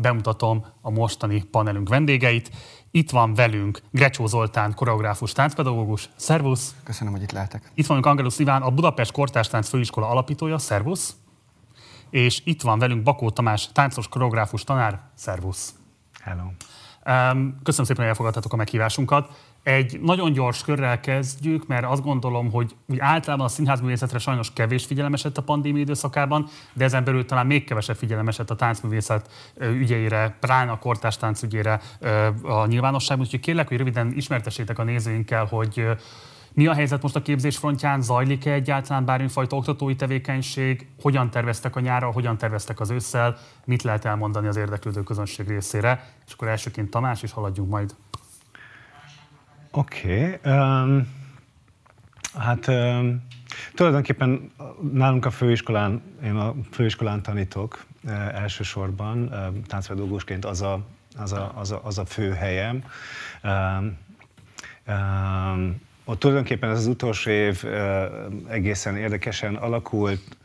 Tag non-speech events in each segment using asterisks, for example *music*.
bemutatom a mostani panelünk vendégeit. Itt van velünk Grecsó Zoltán, koreográfus, táncpedagógus. Szervusz! Köszönöm, hogy itt lehetek. Itt van Angelus Iván, a Budapest Kortárs Főiskola alapítója. Szervusz! És itt van velünk Bakó Tamás, táncos koreográfus tanár. Szervusz! Hello! Köszönöm szépen, hogy elfogadtatok a meghívásunkat. Egy nagyon gyors körrel kezdjük, mert azt gondolom, hogy úgy általában a színházművészetre sajnos kevés figyelem esett a pandémia időszakában, de ezen belül talán még kevesebb figyelem esett a táncművészet ügyeire, pláne a kortás tánc ügyére a nyilvánosságban. Úgyhogy kérlek, hogy röviden ismertessétek a nézőinkkel, hogy mi a helyzet most a képzés frontján? Zajlik-e egyáltalán bármifajta oktatói tevékenység? Hogyan terveztek a nyára, hogyan terveztek az ősszel? Mit lehet elmondani az érdeklődő közönség részére? És akkor elsőként Tamás, és haladjunk majd. Oké. Okay, um, hát um, tulajdonképpen nálunk a főiskolán, én a főiskolán tanítok uh, elsősorban, uh, táncpedagógusként az a, az, a, az, a, az a fő helyem. Um, um, ott tulajdonképpen ez az utolsó év uh, egészen érdekesen alakult,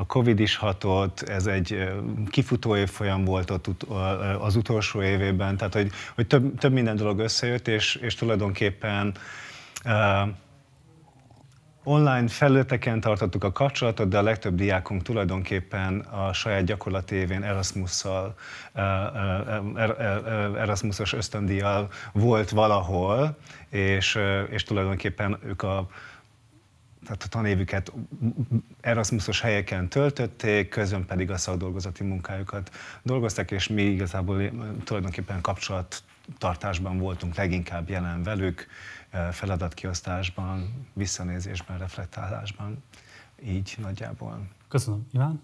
a Covid is hatott, ez egy kifutó évfolyam volt ott az utolsó évében, tehát hogy, hogy több, több minden dolog összejött, és, és tulajdonképpen uh, online felületeken tartottuk a kapcsolatot, de a legtöbb diákunk tulajdonképpen a saját gyakorlati évén Erasmusszal, Erasmusos ösztöndíjjal volt valahol, és, és tulajdonképpen ők a tehát a tanévüket Erasmusos helyeken töltötték, közben pedig a szakdolgozati munkájukat dolgozták, és mi igazából tulajdonképpen kapcsolattartásban voltunk leginkább jelen velük, eh, feladatkiosztásban, visszanézésben, reflektálásban. Így nagyjából. Köszönöm. Iván?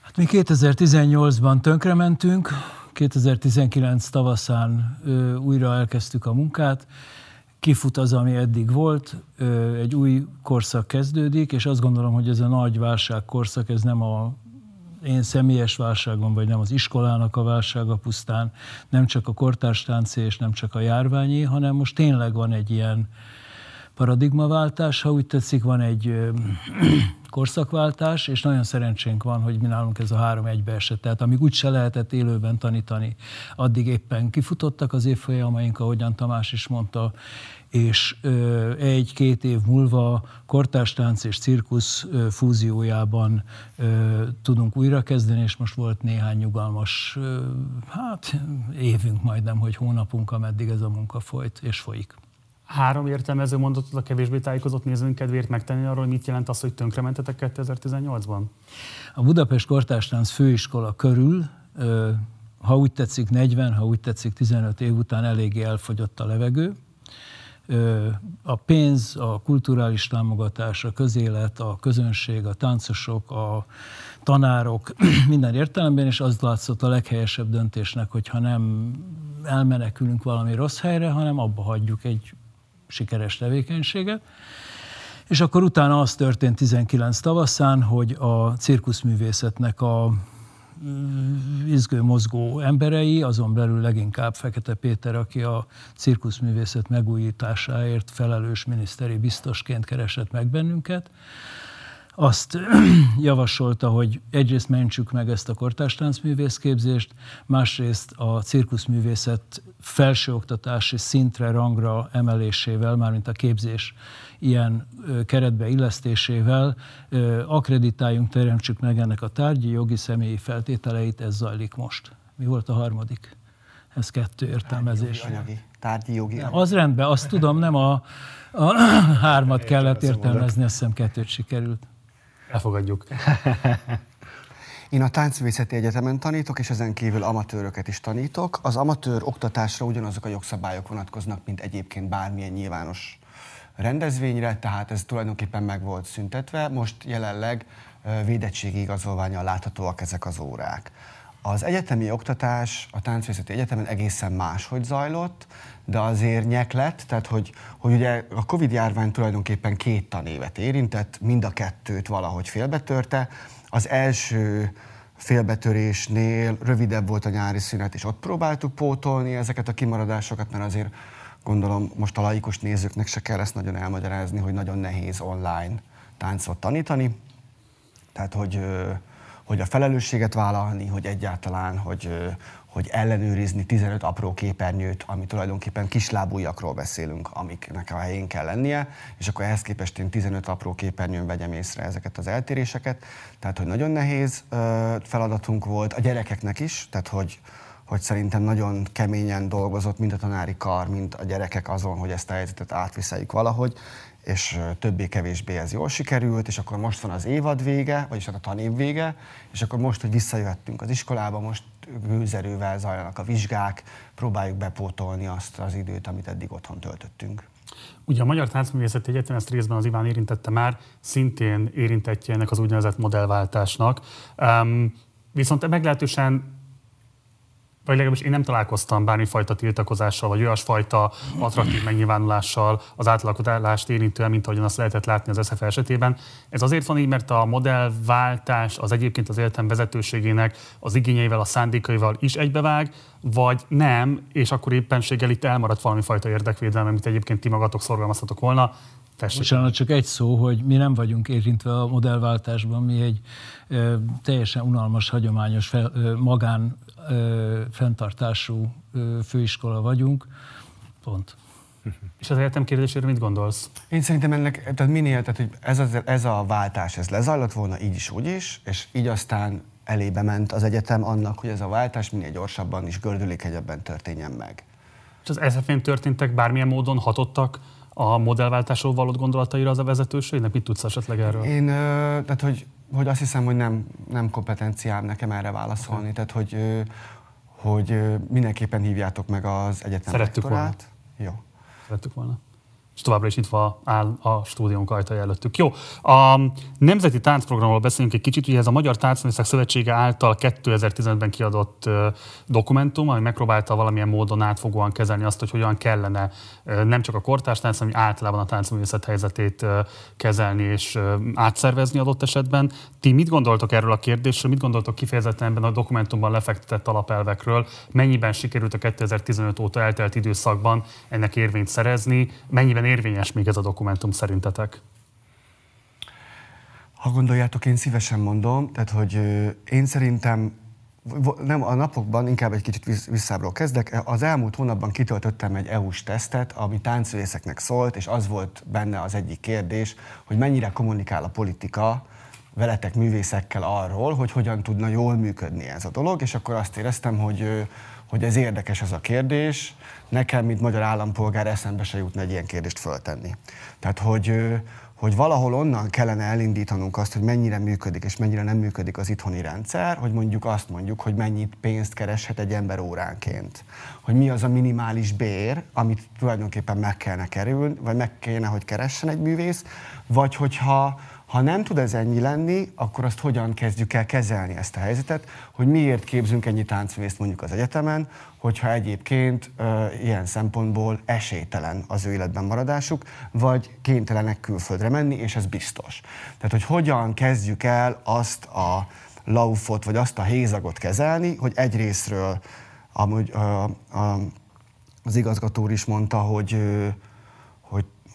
Hát mi 2018-ban tönkrementünk, 2019 tavaszán ö, újra elkezdtük a munkát, kifut az, ami eddig volt, egy új korszak kezdődik, és azt gondolom, hogy ez a nagy válság korszak, ez nem a én személyes válságom, vagy nem az iskolának a válsága pusztán, nem csak a kortárstánci és nem csak a járványi, hanem most tényleg van egy ilyen paradigmaváltás, ha úgy tetszik, van egy *clears throat* korszakváltás, és nagyon szerencsénk van, hogy mi nálunk ez a három egybe esett. Tehát amíg úgy se lehetett élőben tanítani, addig éppen kifutottak az évfolyamaink, ahogyan Tamás is mondta, és egy-két év múlva kortástánc és cirkusz fúziójában tudunk újrakezdeni, és most volt néhány nyugalmas, hát évünk majdnem, hogy hónapunk, ameddig ez a munka folyt és folyik három értelmező mondatot a kevésbé tájékozott nézőnk kedvéért megtenni arról, mit jelent az, hogy tönkrementetek 2018-ban? A Budapest Kortástánc főiskola körül, ha úgy tetszik 40, ha úgy tetszik 15 év után eléggé elfogyott a levegő. A pénz, a kulturális támogatás, a közélet, a közönség, a táncosok, a tanárok *clears throat* minden értelemben, és az látszott a leghelyesebb döntésnek, hogyha nem elmenekülünk valami rossz helyre, hanem abba hagyjuk egy sikeres tevékenységet. És akkor utána az történt 19 tavaszán, hogy a cirkuszművészetnek a mm, izgő, mozgó emberei, azon belül leginkább Fekete Péter, aki a cirkuszművészet megújításáért felelős miniszteri biztosként keresett meg bennünket, azt *clears throat* javasolta, hogy egyrészt mentsük meg ezt a kortástáncművészképzést, másrészt a cirkuszművészet felsőoktatási szintre, rangra emelésével, mármint a képzés ilyen keretbe illesztésével akreditáljunk, teremtsük meg ennek a tárgyi, jogi, személyi feltételeit, ez zajlik most. Mi volt a harmadik? Ez kettő értelmezés. Tárgyi, anyagi. Tárgyi, jogi. Nem, az rendben, azt tudom, nem a, a *clears throat* hármat kellett értelmezni, azt hiszem kettőt sikerült. Elfogadjuk. *laughs* Én a Táncművészeti Egyetemen tanítok, és ezen kívül amatőröket is tanítok. Az amatőr oktatásra ugyanazok a jogszabályok vonatkoznak, mint egyébként bármilyen nyilvános rendezvényre, tehát ez tulajdonképpen meg volt szüntetve. Most jelenleg védettségi igazolványal láthatóak ezek az órák. Az egyetemi oktatás a Táncművészeti Egyetemen egészen máshogy zajlott, de azért nyek tehát hogy, hogy ugye a Covid járvány tulajdonképpen két tanévet érintett, mind a kettőt valahogy félbetörte. Az első félbetörésnél rövidebb volt a nyári szünet, és ott próbáltuk pótolni ezeket a kimaradásokat, mert azért gondolom most a laikus nézőknek se kell ezt nagyon elmagyarázni, hogy nagyon nehéz online táncot tanítani. Tehát, hogy hogy a felelősséget vállalni, hogy egyáltalán, hogy, hogy ellenőrizni 15 apró képernyőt, ami tulajdonképpen kislábújakról beszélünk, amiknek a helyén kell lennie, és akkor ehhez képest én 15 apró képernyőn vegyem észre ezeket az eltéréseket. Tehát, hogy nagyon nehéz feladatunk volt a gyerekeknek is, tehát, hogy, hogy szerintem nagyon keményen dolgozott mind a tanári kar, mind a gyerekek azon, hogy ezt a helyzetet átviszeljük valahogy, és többé-kevésbé ez jól sikerült, és akkor most van az évad vége, vagyis hát a tanév vége, és akkor most, hogy visszajöttünk az iskolába, most gőzerővel zajlanak a vizsgák, próbáljuk bepótolni azt az időt, amit eddig otthon töltöttünk. Ugye a Magyar Táncművészeti Egyetem, ezt részben az Iván érintette már, szintén érintettje ennek az úgynevezett modellváltásnak. Um, viszont meglehetősen vagy legalábbis én nem találkoztam bármifajta tiltakozással, vagy olyasfajta attraktív megnyilvánulással az átalakulást érintően, mint ahogyan azt lehetett látni az SZF esetében. Ez azért van így, mert a modellváltás az egyébként az életem vezetőségének az igényeivel, a szándékaival is egybevág, vagy nem, és akkor éppenséggel itt elmaradt valami fajta érdekvédelme, amit egyébként ti magatok szorgalmaztatok volna. Tessék. Bocsánat, csak egy szó, hogy mi nem vagyunk érintve a modellváltásban, mi egy ö, teljesen unalmas, hagyományos fel, ö, magán ö, fenntartású ö, főiskola vagyunk. Pont. *laughs* És az egyetem kérdésére mit gondolsz? Én szerintem ennek, tehát minél, tehát hogy ez, a, ez a váltás, ez lezajlott volna így is, úgy is, és így aztán elébe ment az egyetem annak, hogy ez a váltás minél gyorsabban és gördülékenyebben történjen meg. És az SF-én történtek bármilyen módon hatottak a modellváltásról való gondolataira az a vezetőségnek? Mit tudsz esetleg erről? Én, tehát hogy, hogy azt hiszem, hogy nem, nem kompetenciám nekem erre válaszolni. Okay. Tehát, hogy, hogy mindenképpen hívjátok meg az egyetem Szerettük rektorát. volna. Jó. Szerettük volna és továbbra is nyitva áll a stúdiónk ajtaja előttük. Jó, a Nemzeti Táncprogramról beszélünk egy kicsit, ugye ez a Magyar Táncművészek Szövetsége által 2015-ben kiadott dokumentum, ami megpróbálta valamilyen módon átfogóan kezelni azt, hogy hogyan kellene nem csak a kortárs tánc, hanem általában a táncművészet helyzetét kezelni és átszervezni adott esetben. Ti mit gondoltok erről a kérdésről, mit gondoltok kifejezetten ebben a dokumentumban lefektetett alapelvekről, mennyiben sikerült a 2015 óta eltelt időszakban ennek érvényt szerezni, mennyiben érvényes még ez a dokumentum szerintetek? Ha gondoljátok, én szívesen mondom, tehát hogy én szerintem nem a napokban, inkább egy kicsit visszábról kezdek. Az elmúlt hónapban kitöltöttem egy EU-s tesztet, ami táncvészeknek szólt, és az volt benne az egyik kérdés, hogy mennyire kommunikál a politika veletek művészekkel arról, hogy hogyan tudna jól működni ez a dolog, és akkor azt éreztem, hogy, hogy ez érdekes ez a kérdés, nekem, mint magyar állampolgár eszembe se jutna egy ilyen kérdést föltenni. Tehát, hogy, hogy valahol onnan kellene elindítanunk azt, hogy mennyire működik és mennyire nem működik az itthoni rendszer, hogy mondjuk azt mondjuk, hogy mennyit pénzt kereshet egy ember óránként. Hogy mi az a minimális bér, amit tulajdonképpen meg kellene kerülni, vagy meg kéne, hogy keressen egy művész, vagy hogyha ha nem tud ez ennyi lenni, akkor azt hogyan kezdjük el kezelni ezt a helyzetet, hogy miért képzünk ennyi táncművészt mondjuk az egyetemen, hogyha egyébként ö, ilyen szempontból esélytelen az ő életben maradásuk, vagy kénytelenek külföldre menni, és ez biztos. Tehát, hogy hogyan kezdjük el azt a laufot, vagy azt a hézagot kezelni, hogy egyrésztről amúgy, ö, ö, az igazgató is mondta, hogy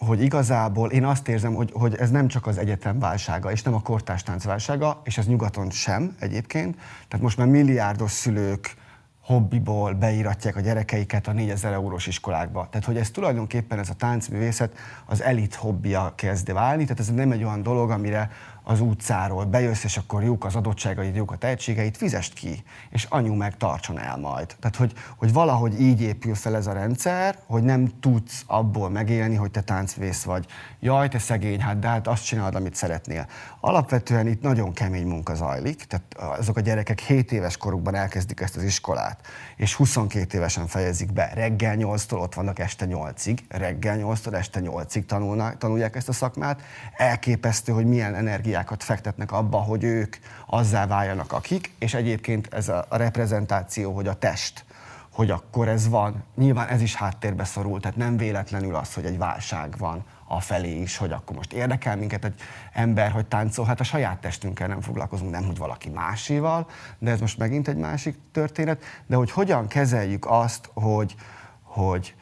hogy igazából én azt érzem, hogy, hogy ez nem csak az egyetem válsága, és nem a kortástánc válsága, és ez nyugaton sem egyébként. Tehát most már milliárdos szülők hobbiból beíratják a gyerekeiket a 4000 eurós iskolákba. Tehát, hogy ez tulajdonképpen ez a táncművészet az elit hobbija kezd válni, tehát ez nem egy olyan dolog, amire az utcáról bejössz, és akkor jók az adottságaid, jók a tehetségeit, fizest ki, és anyu meg tartson el majd. Tehát, hogy, hogy valahogy így épül fel ez a rendszer, hogy nem tudsz abból megélni, hogy te táncvész vagy. Jaj, te szegény, hát de hát azt csinálod, amit szeretnél. Alapvetően itt nagyon kemény munka zajlik, tehát azok a gyerekek 7 éves korukban elkezdik ezt az iskolát, és 22 évesen fejezik be. Reggel 8-tól ott vannak este 8-ig, reggel 8-tól este 8-ig tanulnak, tanulják ezt a szakmát. Elképesztő, hogy milyen energiákat fektetnek abba, hogy ők azzá váljanak akik, és egyébként ez a, reprezentáció, hogy a test, hogy akkor ez van. Nyilván ez is háttérbe szorul, tehát nem véletlenül az, hogy egy válság van a felé is, hogy akkor most érdekel minket egy ember, hogy táncol, hát a saját testünkkel nem foglalkozunk, nem hogy valaki másival, de ez most megint egy másik történet, de hogy hogyan kezeljük azt, hogy, hogy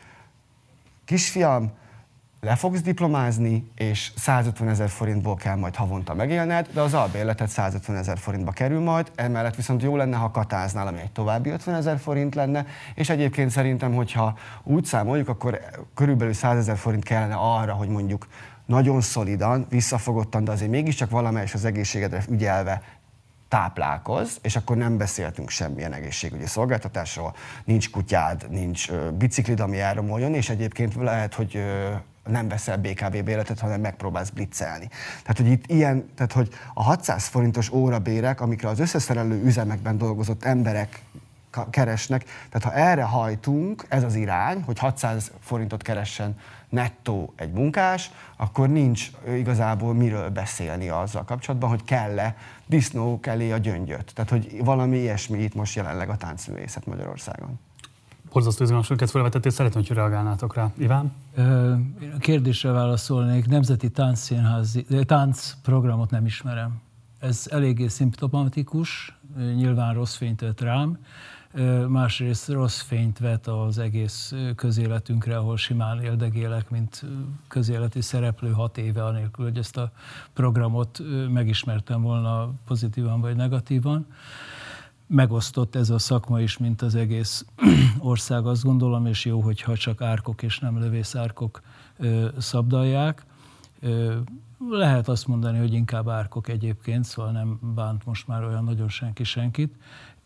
kisfiam, le fogsz diplomázni, és 150 ezer forintból kell majd havonta megélned, de az albérletet 150 ezer forintba kerül majd, emellett viszont jó lenne, ha katáznál, ami egy további 50 ezer forint lenne, és egyébként szerintem, hogyha úgy számoljuk, akkor körülbelül 100 ezer forint kellene arra, hogy mondjuk nagyon szolidan, visszafogottan, de azért mégiscsak valamelyes az egészségedre ügyelve táplálkoz, és akkor nem beszéltünk semmilyen egészségügyi szolgáltatásról, nincs kutyád, nincs biciklid, ami elromoljon, és egyébként lehet, hogy nem veszel BKV béletet, hanem megpróbálsz blitzelni. Tehát, hogy itt ilyen, tehát, hogy a 600 forintos órabérek, amikre az összeszerelő üzemekben dolgozott emberek keresnek, tehát ha erre hajtunk, ez az irány, hogy 600 forintot keressen nettó egy munkás, akkor nincs igazából miről beszélni azzal kapcsolatban, hogy kell-e disznó elé a gyöngyöt. Tehát, hogy valami ilyesmi itt most jelenleg a táncművészet Magyarországon. Borzasztó izgalmasokat felvetett, és szeretném, hogy reagálnátok rá. Iván? A kérdésre válaszolnék. Nemzeti táncszínházi, táncprogramot nem ismerem. Ez eléggé szimptomatikus, nyilván rossz fényt vett rám másrészt rossz fényt vet az egész közéletünkre, ahol simán éldegélek, mint közéleti szereplő hat éve, anélkül, hogy ezt a programot megismertem volna pozitívan vagy negatívan. Megosztott ez a szakma is, mint az egész *clears throat* ország, azt gondolom, és jó, hogyha csak árkok és nem lövészárkok szabdalják. Lehet azt mondani, hogy inkább árkok egyébként, szóval nem bánt most már olyan nagyon senki senkit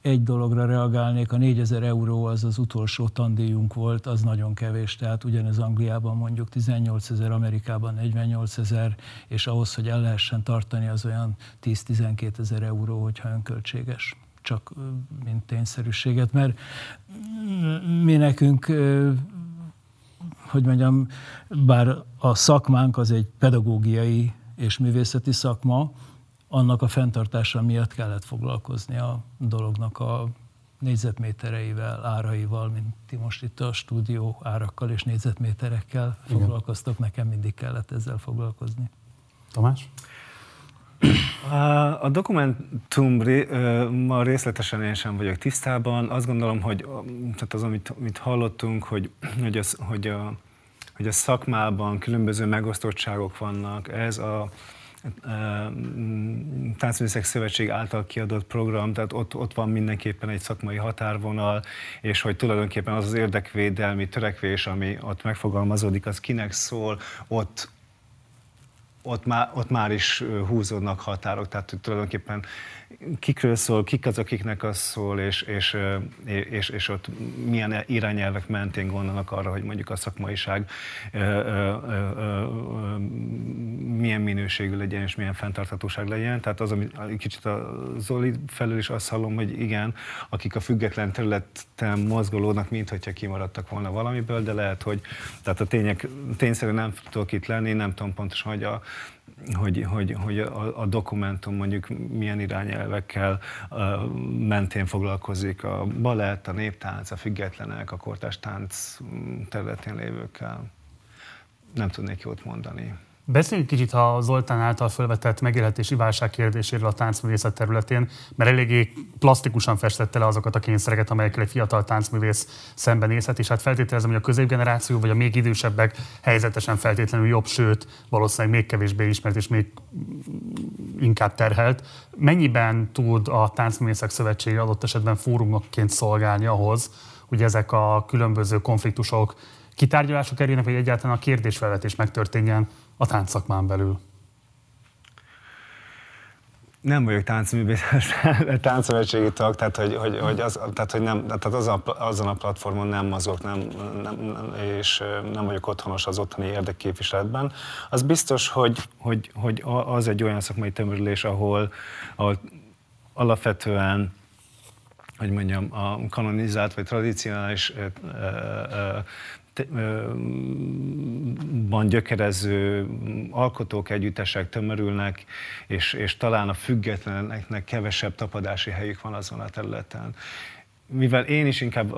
egy dologra reagálnék, a 4000 euró az az utolsó tandíjunk volt, az nagyon kevés, tehát ugyanez Angliában mondjuk 18 ezer, Amerikában 48 ezer, és ahhoz, hogy el lehessen tartani, az olyan 10-12 ezer euró, hogyha önköltséges csak mint tényszerűséget, mert mi nekünk, hogy mondjam, bár a szakmánk az egy pedagógiai és művészeti szakma, annak a fenntartása miatt kellett foglalkozni a dolognak a négyzetmétereivel, áraival, mint ti most itt a stúdió árakkal és négyzetméterekkel Igen. foglalkoztok, nekem mindig kellett ezzel foglalkozni. Tamás? A dokumentum ma részletesen én sem vagyok tisztában. Azt gondolom, hogy tehát az, amit, amit hallottunk, hogy, hogy, az, hogy, a, hogy a szakmában különböző megosztottságok vannak, ez a, Táncművészek Szövetség által kiadott program, tehát ott, ott van mindenképpen egy szakmai határvonal, és hogy tulajdonképpen az az érdekvédelmi törekvés, ami ott megfogalmazódik, az kinek szól, ott, ott már, ott már is húzódnak határok, tehát tulajdonképpen kikről szól, kik az, akiknek az szól, és, és, és, és ott milyen irányelvek mentén gondolnak arra, hogy mondjuk a szakmaiság milyen minőségű legyen, és milyen fenntarthatóság legyen. Tehát az, ami kicsit a Zoli felül is azt hallom, hogy igen, akik a független területen mozgolódnak, mint hogyha kimaradtak volna valamiből, de lehet, hogy tehát a tények, tényszerűen nem tudok itt lenni, nem tudom pontosan, hogy a, hogy, hogy, hogy a, a dokumentum mondjuk milyen irányelvekkel uh, mentén foglalkozik a balett, a néptánc, a függetlenek, a kortás tánc területén lévőkkel. Nem tudnék jót mondani. Beszéljünk kicsit a Zoltán által felvetett megélhetési válság kérdéséről a táncművészet területén, mert eléggé plastikusan festette le azokat a kényszereket, amelyekkel egy fiatal táncművész szembenézhet, és hát feltételezem, hogy a középgeneráció vagy a még idősebbek helyzetesen feltétlenül jobb, sőt, valószínűleg még kevésbé ismert és még inkább terhelt. Mennyiben tud a Táncművészek Szövetsége adott esetben fórumokként szolgálni ahhoz, hogy ezek a különböző konfliktusok kitárgyalásra kerüljenek, vagy egyáltalán a kérdésfelvetés megtörténjen a táncszakmán belül? Nem vagyok táncművész, *laughs* táncszövetségi tag, tehát hogy, hogy, hogy, az, tehát, hogy nem, tehát az a, azon a platformon nem mozgok, nem, nem, és nem vagyok otthonos az ottani érdekképviseletben. Az biztos, hogy, hogy, hogy az egy olyan szakmai tömörülés, ahol, ahol alapvetően hogy mondjam, a kanonizált vagy tradicionális ban gyökerező alkotók, együttesek tömörülnek, és, és talán a függetleneknek kevesebb tapadási helyük van azon a területen mivel én is inkább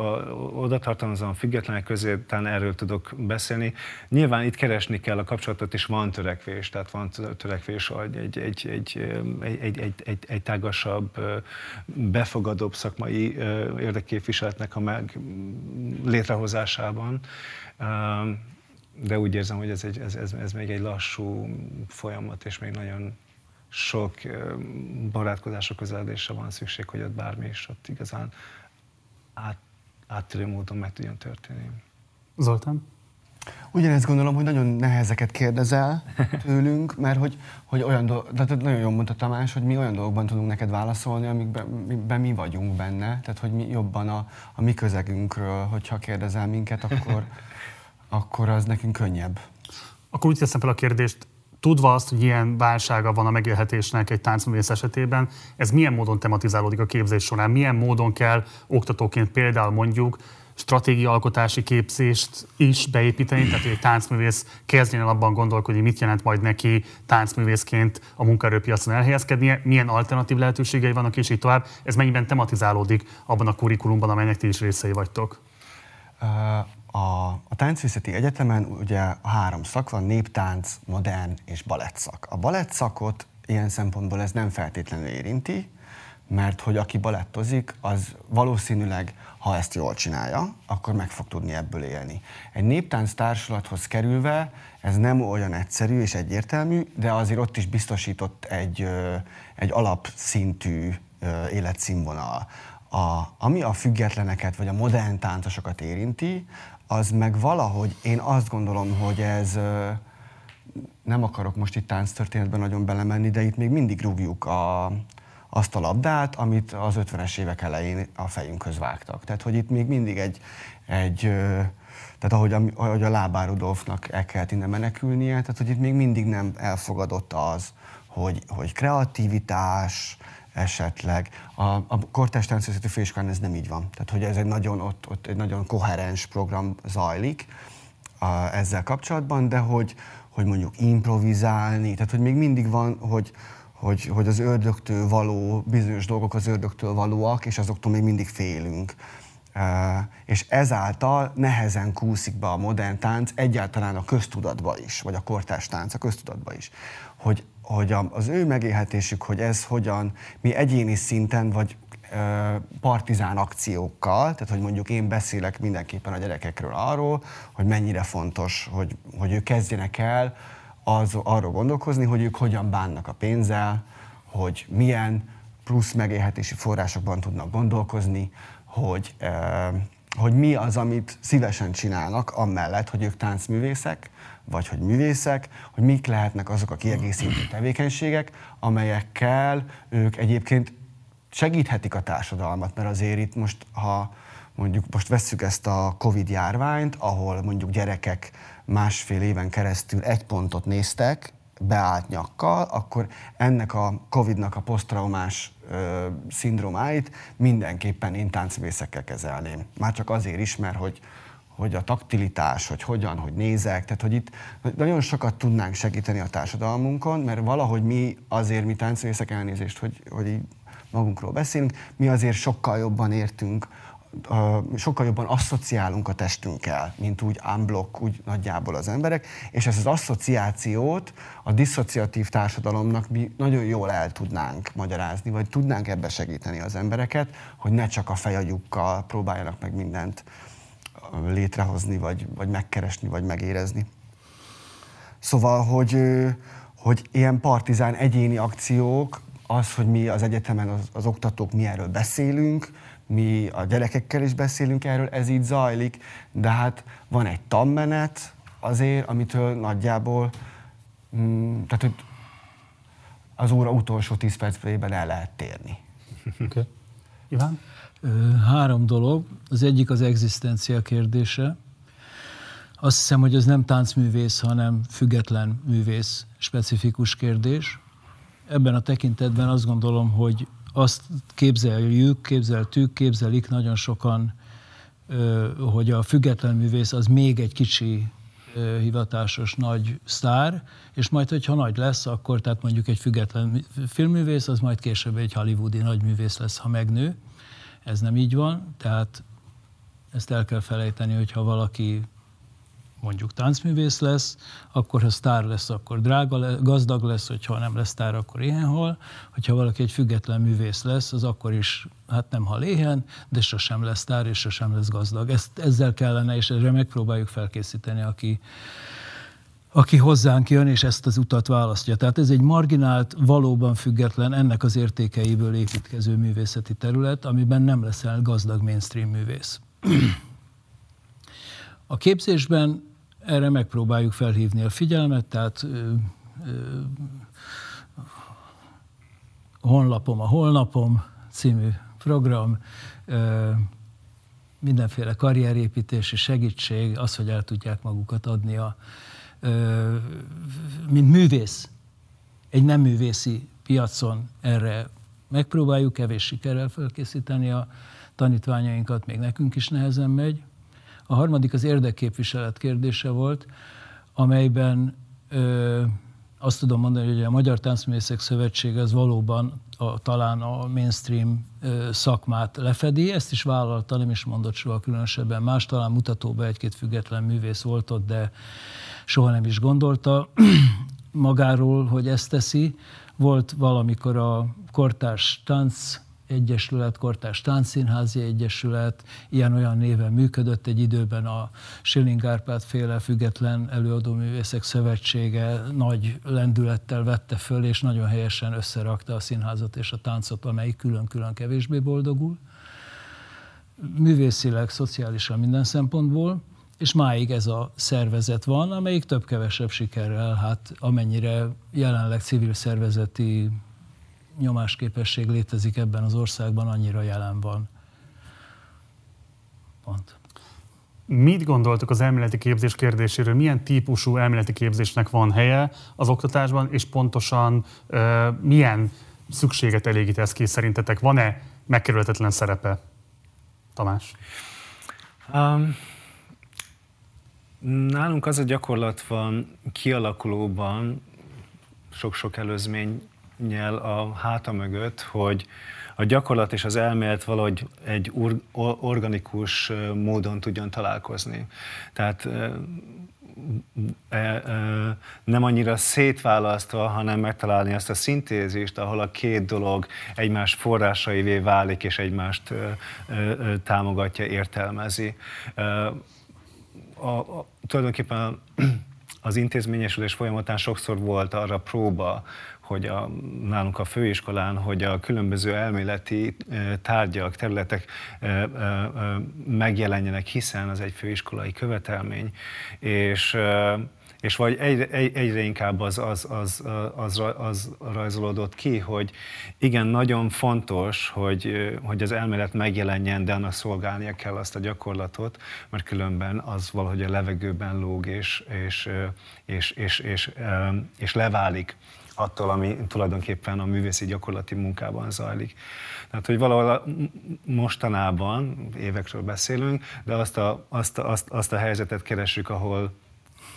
oda tartalmazom a függetlenek közé, talán erről tudok beszélni, nyilván itt keresni kell a kapcsolatot, és van törekvés, tehát van törekvés egy, egy, egy, egy, egy, egy, egy, egy, egy tágasabb, befogadóbb szakmai érdekképviseletnek a meg létrehozásában. De úgy érzem, hogy ez, egy, ez, ez, ez még egy lassú folyamat, és még nagyon sok barátkozásra, közeledésre van szükség, hogy ott bármi is ott igazán át, áttörő módon meg tudjon történni. Zoltán? Ugyanezt gondolom, hogy nagyon nehezeket kérdezel *laughs* tőlünk, mert hogy, hogy olyan dolgok, tehát nagyon jól mondta Tamás, hogy mi olyan dolgokban tudunk neked válaszolni, amikben mi vagyunk benne, tehát hogy mi jobban a, a mi közegünkről, hogyha kérdezel minket, akkor, *laughs* akkor az nekünk könnyebb. Akkor úgy teszem fel a kérdést, tudva azt, hogy ilyen válsága van a megélhetésnek egy táncművész esetében, ez milyen módon tematizálódik a képzés során? Milyen módon kell oktatóként például mondjuk stratégiaalkotási képzést is beépíteni, tehát hogy egy táncművész kezdjen el abban gondolkodni, mit jelent majd neki táncművészként a munkaerőpiacon elhelyezkednie, milyen alternatív lehetőségei vannak, és így tovább. Ez mennyiben tematizálódik abban a kurikulumban, amelynek ti is részei vagytok? A, a Táncművészeti Egyetemen ugye három szak van, néptánc, modern és balettszak. A balettszakot ilyen szempontból ez nem feltétlenül érinti, mert hogy aki balettozik, az valószínűleg, ha ezt jól csinálja, akkor meg fog tudni ebből élni. Egy néptánc társulathoz kerülve ez nem olyan egyszerű és egyértelmű, de azért ott is biztosított egy, egy alapszintű életszínvonal. A, ami a függetleneket vagy a modern táncosokat érinti, az meg valahogy én azt gondolom, hogy ez nem akarok most itt tánctörténetben nagyon belemenni, de itt még mindig rúgjuk a, azt a labdát, amit az 50-es évek elején a fejünkhöz vágtak. Tehát, hogy itt még mindig egy, egy tehát ahogy a, ahogy a Lábá Rudolfnak el kellett innen menekülnie, tehát hogy itt még mindig nem elfogadott az, hogy, hogy kreativitás, esetleg. A, a Kortárs Táncművészeti Főiskolán ez nem így van. Tehát, hogy ez egy nagyon, ott, ott egy nagyon koherens program zajlik a, ezzel kapcsolatban, de hogy, hogy mondjuk improvizálni, tehát, hogy még mindig van, hogy, hogy, hogy az ördögtől való, bizonyos dolgok az ördögtől valóak, és azoktól még mindig félünk. Uh, és ezáltal nehezen kúszik be a modern tánc egyáltalán a köztudatba is, vagy a kortárs tánc a köztudatba is. Hogy hogy az ő megélhetésük, hogy ez hogyan, mi egyéni szinten, vagy partizán akciókkal, tehát hogy mondjuk én beszélek mindenképpen a gyerekekről arról, hogy mennyire fontos, hogy, hogy ők kezdjenek el az, arról gondolkozni, hogy ők hogyan bánnak a pénzzel, hogy milyen plusz megélhetési forrásokban tudnak gondolkozni, hogy, hogy mi az, amit szívesen csinálnak, amellett, hogy ők táncművészek, vagy hogy művészek, hogy mik lehetnek azok a kiegészítő tevékenységek, amelyekkel ők egyébként segíthetik a társadalmat, mert azért itt most, ha mondjuk most vesszük ezt a Covid járványt, ahol mondjuk gyerekek másfél éven keresztül egy pontot néztek, beállt nyakkal, akkor ennek a Covid-nak a posztraumás ö, szindrómáit mindenképpen én táncvészekkel kezelném. Már csak azért is, mert hogy hogy a taktilitás, hogy hogyan, hogy nézek, tehát hogy itt nagyon sokat tudnánk segíteni a társadalmunkon, mert valahogy mi azért, mi táncvészek elnézést, hogy, hogy így magunkról beszélünk, mi azért sokkal jobban értünk, sokkal jobban asszociálunk a testünkkel, mint úgy unblock, úgy nagyjából az emberek, és ezt az asszociációt a diszociatív társadalomnak mi nagyon jól el tudnánk magyarázni, vagy tudnánk ebbe segíteni az embereket, hogy ne csak a fejagyukkal próbáljanak meg mindent létrehozni, vagy, vagy megkeresni, vagy megérezni. Szóval, hogy, hogy ilyen partizán egyéni akciók, az, hogy mi az egyetemen az, az oktatók mi erről beszélünk, mi a gyerekekkel is beszélünk erről, ez így zajlik, de hát van egy tanmenet azért, amitől nagyjából, mm, tehát hogy az óra utolsó 10 percben el lehet térni. Okay. Iván? Három dolog. Az egyik az egzisztencia kérdése. Azt hiszem, hogy ez nem táncművész, hanem független művész specifikus kérdés. Ebben a tekintetben azt gondolom, hogy azt képzeljük, képzeltük, képzelik nagyon sokan, hogy a független művész az még egy kicsi hivatásos nagy sztár, és majd, hogyha nagy lesz, akkor tehát mondjuk egy független filmművész, az majd később egy hollywoodi nagyművész lesz, ha megnő. Ez nem így van, tehát ezt el kell felejteni, hogyha valaki mondjuk táncművész lesz, akkor ha sztár lesz, akkor drága, lesz, gazdag lesz, hogyha nem lesz sztár, akkor éhen hal. Hogyha valaki egy független művész lesz, az akkor is hát nem hal éhen, de sosem lesz sztár, és sosem lesz gazdag. Ezt, ezzel kellene, és erre megpróbáljuk felkészíteni, aki, aki hozzánk jön, és ezt az utat választja. Tehát ez egy marginált, valóban független, ennek az értékeiből építkező művészeti terület, amiben nem leszel gazdag mainstream művész. A képzésben erre megpróbáljuk felhívni a figyelmet, tehát ö, ö, honlapom a holnapom című program, ö, mindenféle karrierépítési segítség, az, hogy el tudják magukat adni a, mint művész, egy nem művészi piacon erre megpróbáljuk kevés sikerrel felkészíteni a tanítványainkat, még nekünk is nehezen megy. A harmadik az érdekképviselet kérdése volt, amelyben ö, azt tudom mondani, hogy a Magyar Táncművészek Szövetsége az valóban a, talán a mainstream szakmát lefedi, ezt is vállalta, nem is mondott soha különösebben más, talán mutatóban egy-két független művész volt ott, de soha nem is gondolta *clears throat* magáról, hogy ezt teszi. Volt valamikor a kortárs tánc Egyesület, Kortárs Táncszínházi Egyesület, ilyen-olyan néven működött egy időben a Schilling Árpád féle független előadóművészek szövetsége nagy lendülettel vette föl, és nagyon helyesen összerakta a színházat és a táncot, amelyik külön-külön kevésbé boldogul. Művészileg, szociálisan minden szempontból, és máig ez a szervezet van, amelyik több-kevesebb sikerrel, hát amennyire jelenleg civil szervezeti nyomásképesség létezik ebben az országban, annyira jelen van. Pont. Mit gondoltok az elméleti képzés kérdéséről? Milyen típusú elméleti képzésnek van helye az oktatásban, és pontosan uh, milyen szükséget elégít ez ki szerintetek? Van-e megkerülhetetlen szerepe? Tamás? Um, nálunk az a gyakorlat van kialakulóban, sok-sok előzmény nyel a háta mögött, hogy a gyakorlat és az elmélet valahogy egy organikus módon tudjon találkozni. Tehát e, nem annyira szétválasztva, hanem megtalálni azt a szintézist, ahol a két dolog egymás forrásaivé válik, és egymást támogatja, értelmezi. A, a, tulajdonképpen az intézményesülés folyamatán sokszor volt arra próba, hogy a, nálunk a főiskolán, hogy a különböző elméleti tárgyak, területek megjelenjenek, hiszen az egy főiskolai követelmény, és és vagy egyre, egyre inkább az, az, az, az, az rajzolódott ki, hogy igen, nagyon fontos, hogy, hogy az elmélet megjelenjen, de annak szolgálnia kell azt a gyakorlatot, mert különben az valahogy a levegőben lóg, és, és, és, és, és, és leválik attól, ami tulajdonképpen a művészi gyakorlati munkában zajlik. Tehát, hogy valahol mostanában, évekről beszélünk, de azt a, azt, a, azt, azt a helyzetet keresünk, ahol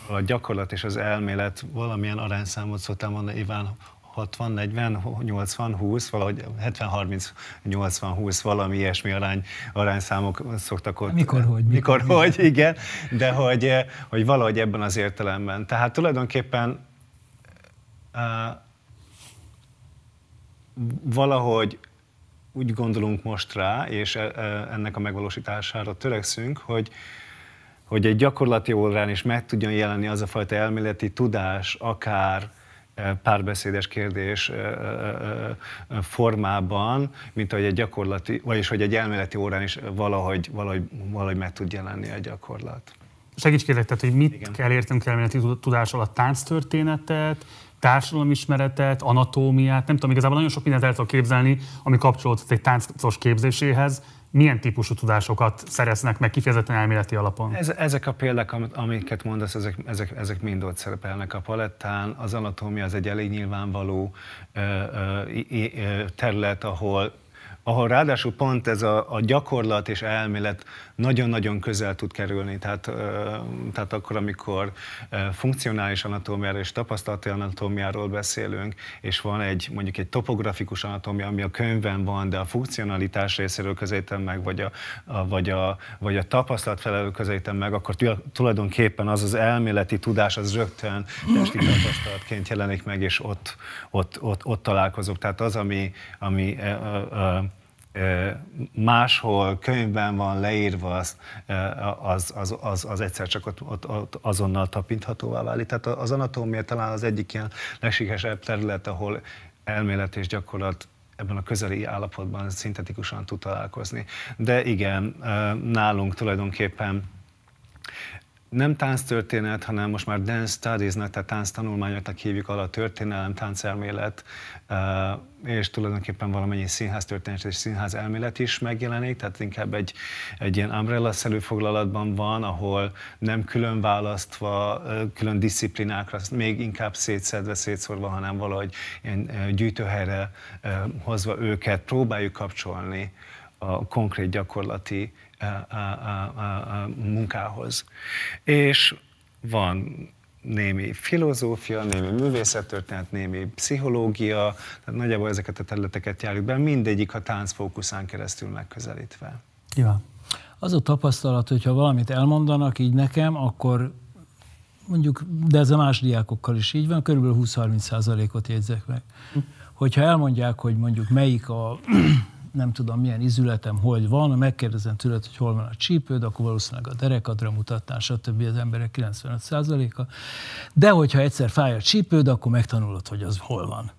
a gyakorlat és az elmélet valamilyen arányszámot szoktam mondani, Iván, 60, 40, 80, 20, valahogy 70, 30, 80, 20, valami ilyesmi arány, arányszámok szoktak ott. Mikor, hogy? Mikor, mikor hogy, igen, de hogy, hogy valahogy ebben az értelemben. Tehát tulajdonképpen valahogy úgy gondolunk most rá, és e, e, ennek a megvalósítására törekszünk, hogy, hogy egy gyakorlati órán is meg tudjon jelenni az a fajta elméleti tudás, akár e, párbeszédes kérdés formában, mint hogy egy gyakorlati, vagyis hogy egy elméleti órán is valahogy, valahogy, valahogy meg tud jelenni a gyakorlat. Segíts kérlek, tehát, hogy mit Igen. kell érteni elméleti tudás alatt tánctörténetet, társadalomismeretet, anatómiát, nem tudom, igazából nagyon sok mindent el tudok képzelni, ami kapcsolódott egy táncos képzéséhez, milyen típusú tudásokat szereznek meg kifejezetten elméleti alapon? Ez, ezek a példák, amiket mondasz, ezek, ezek, ezek mind ott szerepelnek a palettán. Az anatómia az egy elég nyilvánvaló ö, ö, terület, ahol ahol ráadásul pont ez a, a gyakorlat és elmélet nagyon-nagyon közel tud kerülni. Tehát, tehát akkor, amikor funkcionális anatómiáról és tapasztalati anatómiáról beszélünk, és van egy mondjuk egy topografikus anatómia, ami a könyvben van, de a funkcionalitás részéről közelítem meg, vagy a, a, vagy a, vagy a tapasztalat felelő közelítem meg, akkor tulajdonképpen az az elméleti tudás az rögtön testi tapasztalatként jelenik meg, és ott, ott, ott, ott találkozok. Tehát az, ami, ami máshol könyvben van leírva, az, az, az, az, az egyszer csak ott, ott, ott azonnal tapinthatóvá válik. Tehát az anatómia talán az egyik ilyen legsikeresebb terület, ahol elmélet és gyakorlat ebben a közeli állapotban szintetikusan tud találkozni. De igen, nálunk tulajdonképpen nem tánctörténet, hanem most már dance studies-nak, tehát tánctanulmányoknak hívjuk alá a történelem, táncelmélet, és tulajdonképpen valamennyi színház történet és színház elmélet is megjelenik, tehát inkább egy, egy ilyen umbrella foglalatban van, ahol nem külön választva, külön disziplinákra, még inkább szétszedve, szétszorva, hanem valahogy ilyen gyűjtőhelyre hozva őket, próbáljuk kapcsolni a konkrét gyakorlati munkához. És van némi filozófia, némi művészettörténet, némi pszichológia, tehát nagyjából ezeket a területeket járjuk be, mindegyik a tánc fókuszán keresztül megközelítve. Ja. Az a tapasztalat, hogyha valamit elmondanak így nekem, akkor mondjuk, de ez a más diákokkal is így van, körülbelül 20-30 százalékot jegyzek meg. Hogyha elmondják, hogy mondjuk melyik a nem tudom milyen izületem, hogy van, megkérdezem tőled, hogy hol van a csípőd, akkor valószínűleg a derekadra mutatnál, stb. az emberek 95%-a. De hogyha egyszer fáj a csípőd, akkor megtanulod, hogy az hol van.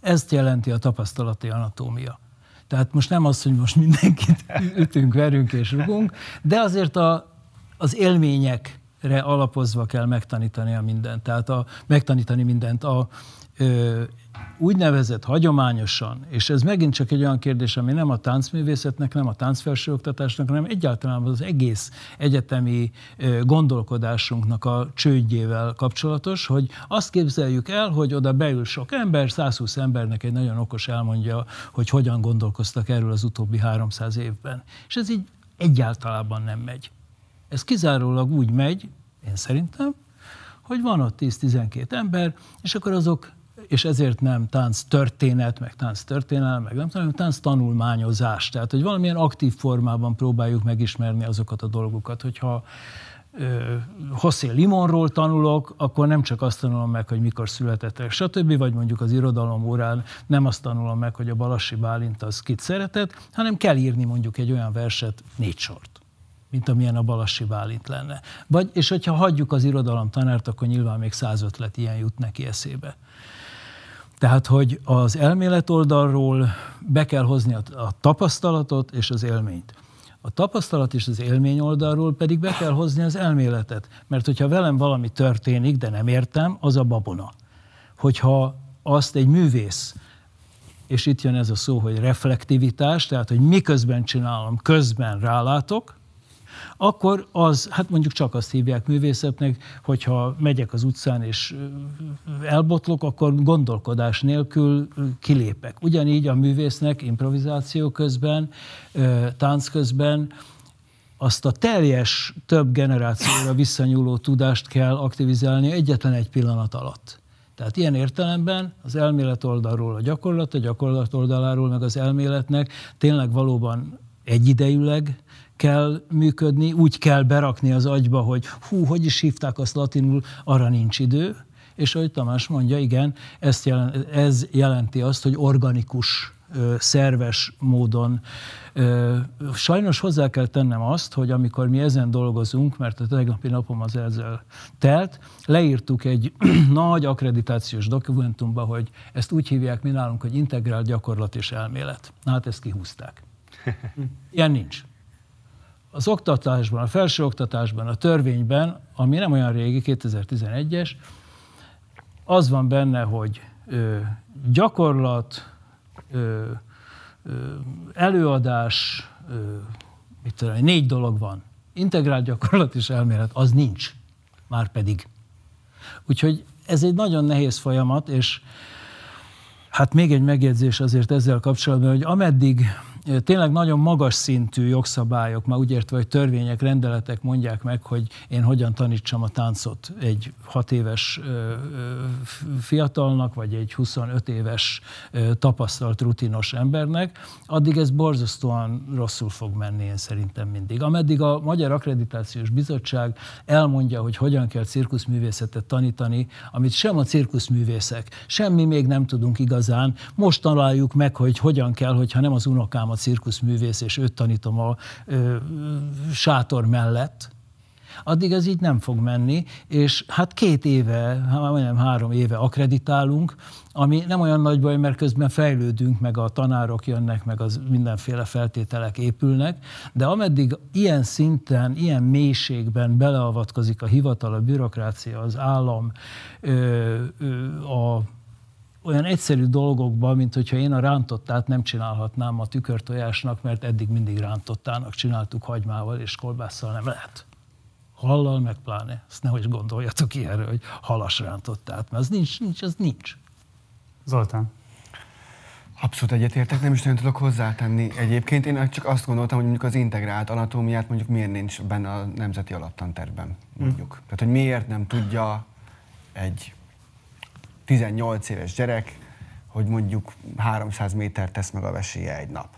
Ezt jelenti a tapasztalati anatómia. Tehát most nem az, hogy most mindenkit *laughs* ütünk, verünk és rugunk, de azért a, az élményekre alapozva kell megtanítani a mindent. Tehát a, megtanítani mindent. A, ö, úgynevezett hagyományosan, és ez megint csak egy olyan kérdés, ami nem a táncművészetnek, nem a táncfelsőoktatásnak, hanem egyáltalán az egész egyetemi gondolkodásunknak a csődjével kapcsolatos, hogy azt képzeljük el, hogy oda beül sok ember, 120 embernek egy nagyon okos elmondja, hogy hogyan gondolkoztak erről az utóbbi 300 évben. És ez így egyáltalában nem megy. Ez kizárólag úgy megy, én szerintem, hogy van ott 10-12 ember, és akkor azok és ezért nem tánc történet, meg tánc történelem, meg nem tudom, tánc tanulmányozás. Tehát, hogy valamilyen aktív formában próbáljuk megismerni azokat a dolgokat, hogyha José Limonról tanulok, akkor nem csak azt tanulom meg, hogy mikor született, stb., vagy mondjuk az irodalom órán nem azt tanulom meg, hogy a Balassi Bálint az kit szeretett, hanem kell írni mondjuk egy olyan verset, négy sort mint amilyen a Balassi Bálint lenne. Vagy, és hogyha hagyjuk az irodalom tanárt, akkor nyilván még száz ötlet ilyen jut neki eszébe. Tehát, hogy az elmélet oldalról be kell hozni a, a tapasztalatot és az élményt. A tapasztalat és az élmény oldalról pedig be kell hozni az elméletet. Mert hogyha velem valami történik, de nem értem, az a babona. Hogyha azt egy művész, és itt jön ez a szó, hogy reflektivitás, tehát hogy miközben csinálom, közben rálátok, akkor az, hát mondjuk csak azt hívják művészetnek, hogyha megyek az utcán és elbotlok, akkor gondolkodás nélkül kilépek. Ugyanígy a művésznek improvizáció közben, tánc közben azt a teljes több generációra visszanyúló tudást kell aktivizálni egyetlen egy pillanat alatt. Tehát ilyen értelemben az elmélet oldalról a gyakorlat, a gyakorlat oldaláról meg az elméletnek tényleg valóban egyidejűleg kell működni, úgy kell berakni az agyba, hogy hú, hogy is hívták azt latinul, arra nincs idő, és ahogy Tamás mondja, igen, ezt jelent, ez jelenti azt, hogy organikus, szerves módon. Sajnos hozzá kell tennem azt, hogy amikor mi ezen dolgozunk, mert a tegnapi napom az ezzel telt, leírtuk egy *clears throat* nagy akkreditációs dokumentumba, hogy ezt úgy hívják mi nálunk, hogy integrált gyakorlat és elmélet. Na hát ezt kihúzták. *laughs* Ilyen nincs az oktatásban, a felsőoktatásban, a törvényben, ami nem olyan régi, 2011-es, az van benne, hogy ö, gyakorlat, ö, ö, előadás, ö, mit tudom, négy dolog van. Integrált gyakorlat és elmélet, az nincs. Már pedig. Úgyhogy ez egy nagyon nehéz folyamat, és Hát még egy megjegyzés azért ezzel kapcsolatban, hogy ameddig tényleg nagyon magas szintű jogszabályok, már úgy értve, hogy törvények, rendeletek mondják meg, hogy én hogyan tanítsam a táncot egy 6 éves fiatalnak, vagy egy 25 éves tapasztalt rutinos embernek, addig ez borzasztóan rosszul fog menni én szerintem mindig. Ameddig a Magyar Akkreditációs Bizottság elmondja, hogy hogyan kell cirkuszművészetet tanítani, amit sem a cirkuszművészek, semmi még nem tudunk igazán, most találjuk meg, hogy hogyan kell, hogyha nem az unokám cirkuszművész, és őt tanítom a ö, sátor mellett, addig ez így nem fog menni, és hát két éve, majdnem három éve akreditálunk, ami nem olyan nagy baj, mert közben fejlődünk, meg a tanárok jönnek, meg az mindenféle feltételek épülnek, de ameddig ilyen szinten, ilyen mélységben beleavatkozik a hivatal, a bürokrácia, az állam, a olyan egyszerű dolgokban, mint hogyha én a rántottát nem csinálhatnám a tükörtojásnak, mert eddig mindig rántottának csináltuk hagymával és kolbásszal, nem lehet. Hallal meg pláne. Ezt nehogy gondoljatok ilyenre, hogy halas rántottát, mert az nincs, nincs, az nincs. Zoltán. Abszolút egyetértek, nem is nagyon tudok hozzátenni. Egyébként én csak azt gondoltam, hogy mondjuk az integrált anatómiát mondjuk miért nincs benne a nemzeti alaptantervben, mondjuk. Mm. Tehát, hogy miért nem tudja egy 18 éves gyerek, hogy mondjuk 300 méter tesz meg a veséje egy nap.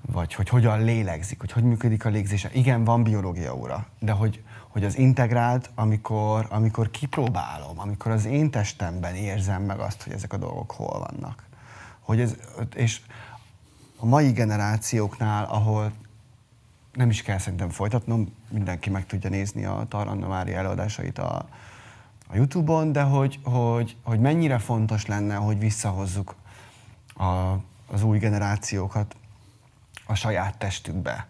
Vagy hogy hogyan lélegzik, hogy hogy működik a légzése. Igen, van biológia óra, de hogy, hogy az integrált, amikor, amikor kipróbálom, amikor az én testemben érzem meg azt, hogy ezek a dolgok hol vannak. Hogy ez, és a mai generációknál, ahol nem is kell szerintem folytatnom, mindenki meg tudja nézni a Taranna Mária előadásait a, a Youtube-on, de hogy, hogy, hogy mennyire fontos lenne, hogy visszahozzuk a, az új generációkat a saját testükbe.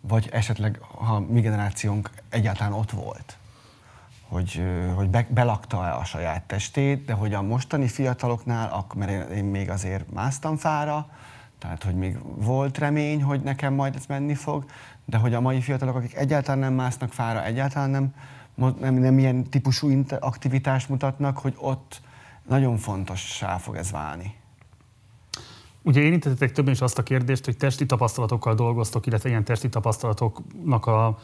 Vagy esetleg, ha mi generációnk egyáltalán ott volt, hogy, hogy be, belakta-e a saját testét, de hogy a mostani fiataloknál, mert én még azért másztam fára, tehát hogy még volt remény, hogy nekem majd ez menni fog, de hogy a mai fiatalok, akik egyáltalán nem másznak fára, egyáltalán nem nem, nem ilyen típusú aktivitást mutatnak, hogy ott nagyon fontossá fog ez válni. Ugye érintettetek többen is azt a kérdést, hogy testi tapasztalatokkal dolgoztok, illetve ilyen testi tapasztalatoknak a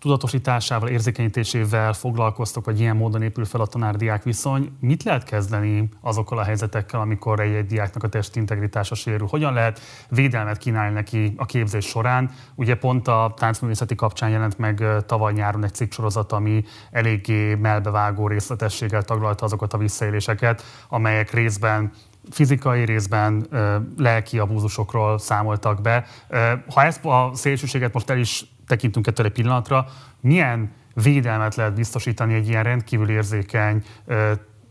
tudatosításával, érzékenyítésével foglalkoztok, vagy ilyen módon épül fel a tanár-diák viszony. Mit lehet kezdeni azokkal a helyzetekkel, amikor egy, egy diáknak a testi integritása sérül? Hogyan lehet védelmet kínálni neki a képzés során? Ugye pont a táncművészeti kapcsán jelent meg tavaly nyáron egy cikksorozat, ami eléggé melbevágó részletességgel taglalta azokat a visszaéléseket, amelyek részben fizikai részben lelki abúzusokról számoltak be. Ha ezt a szélsőséget most el is tekintünk ettől egy pillanatra, milyen védelmet lehet biztosítani egy ilyen rendkívül érzékeny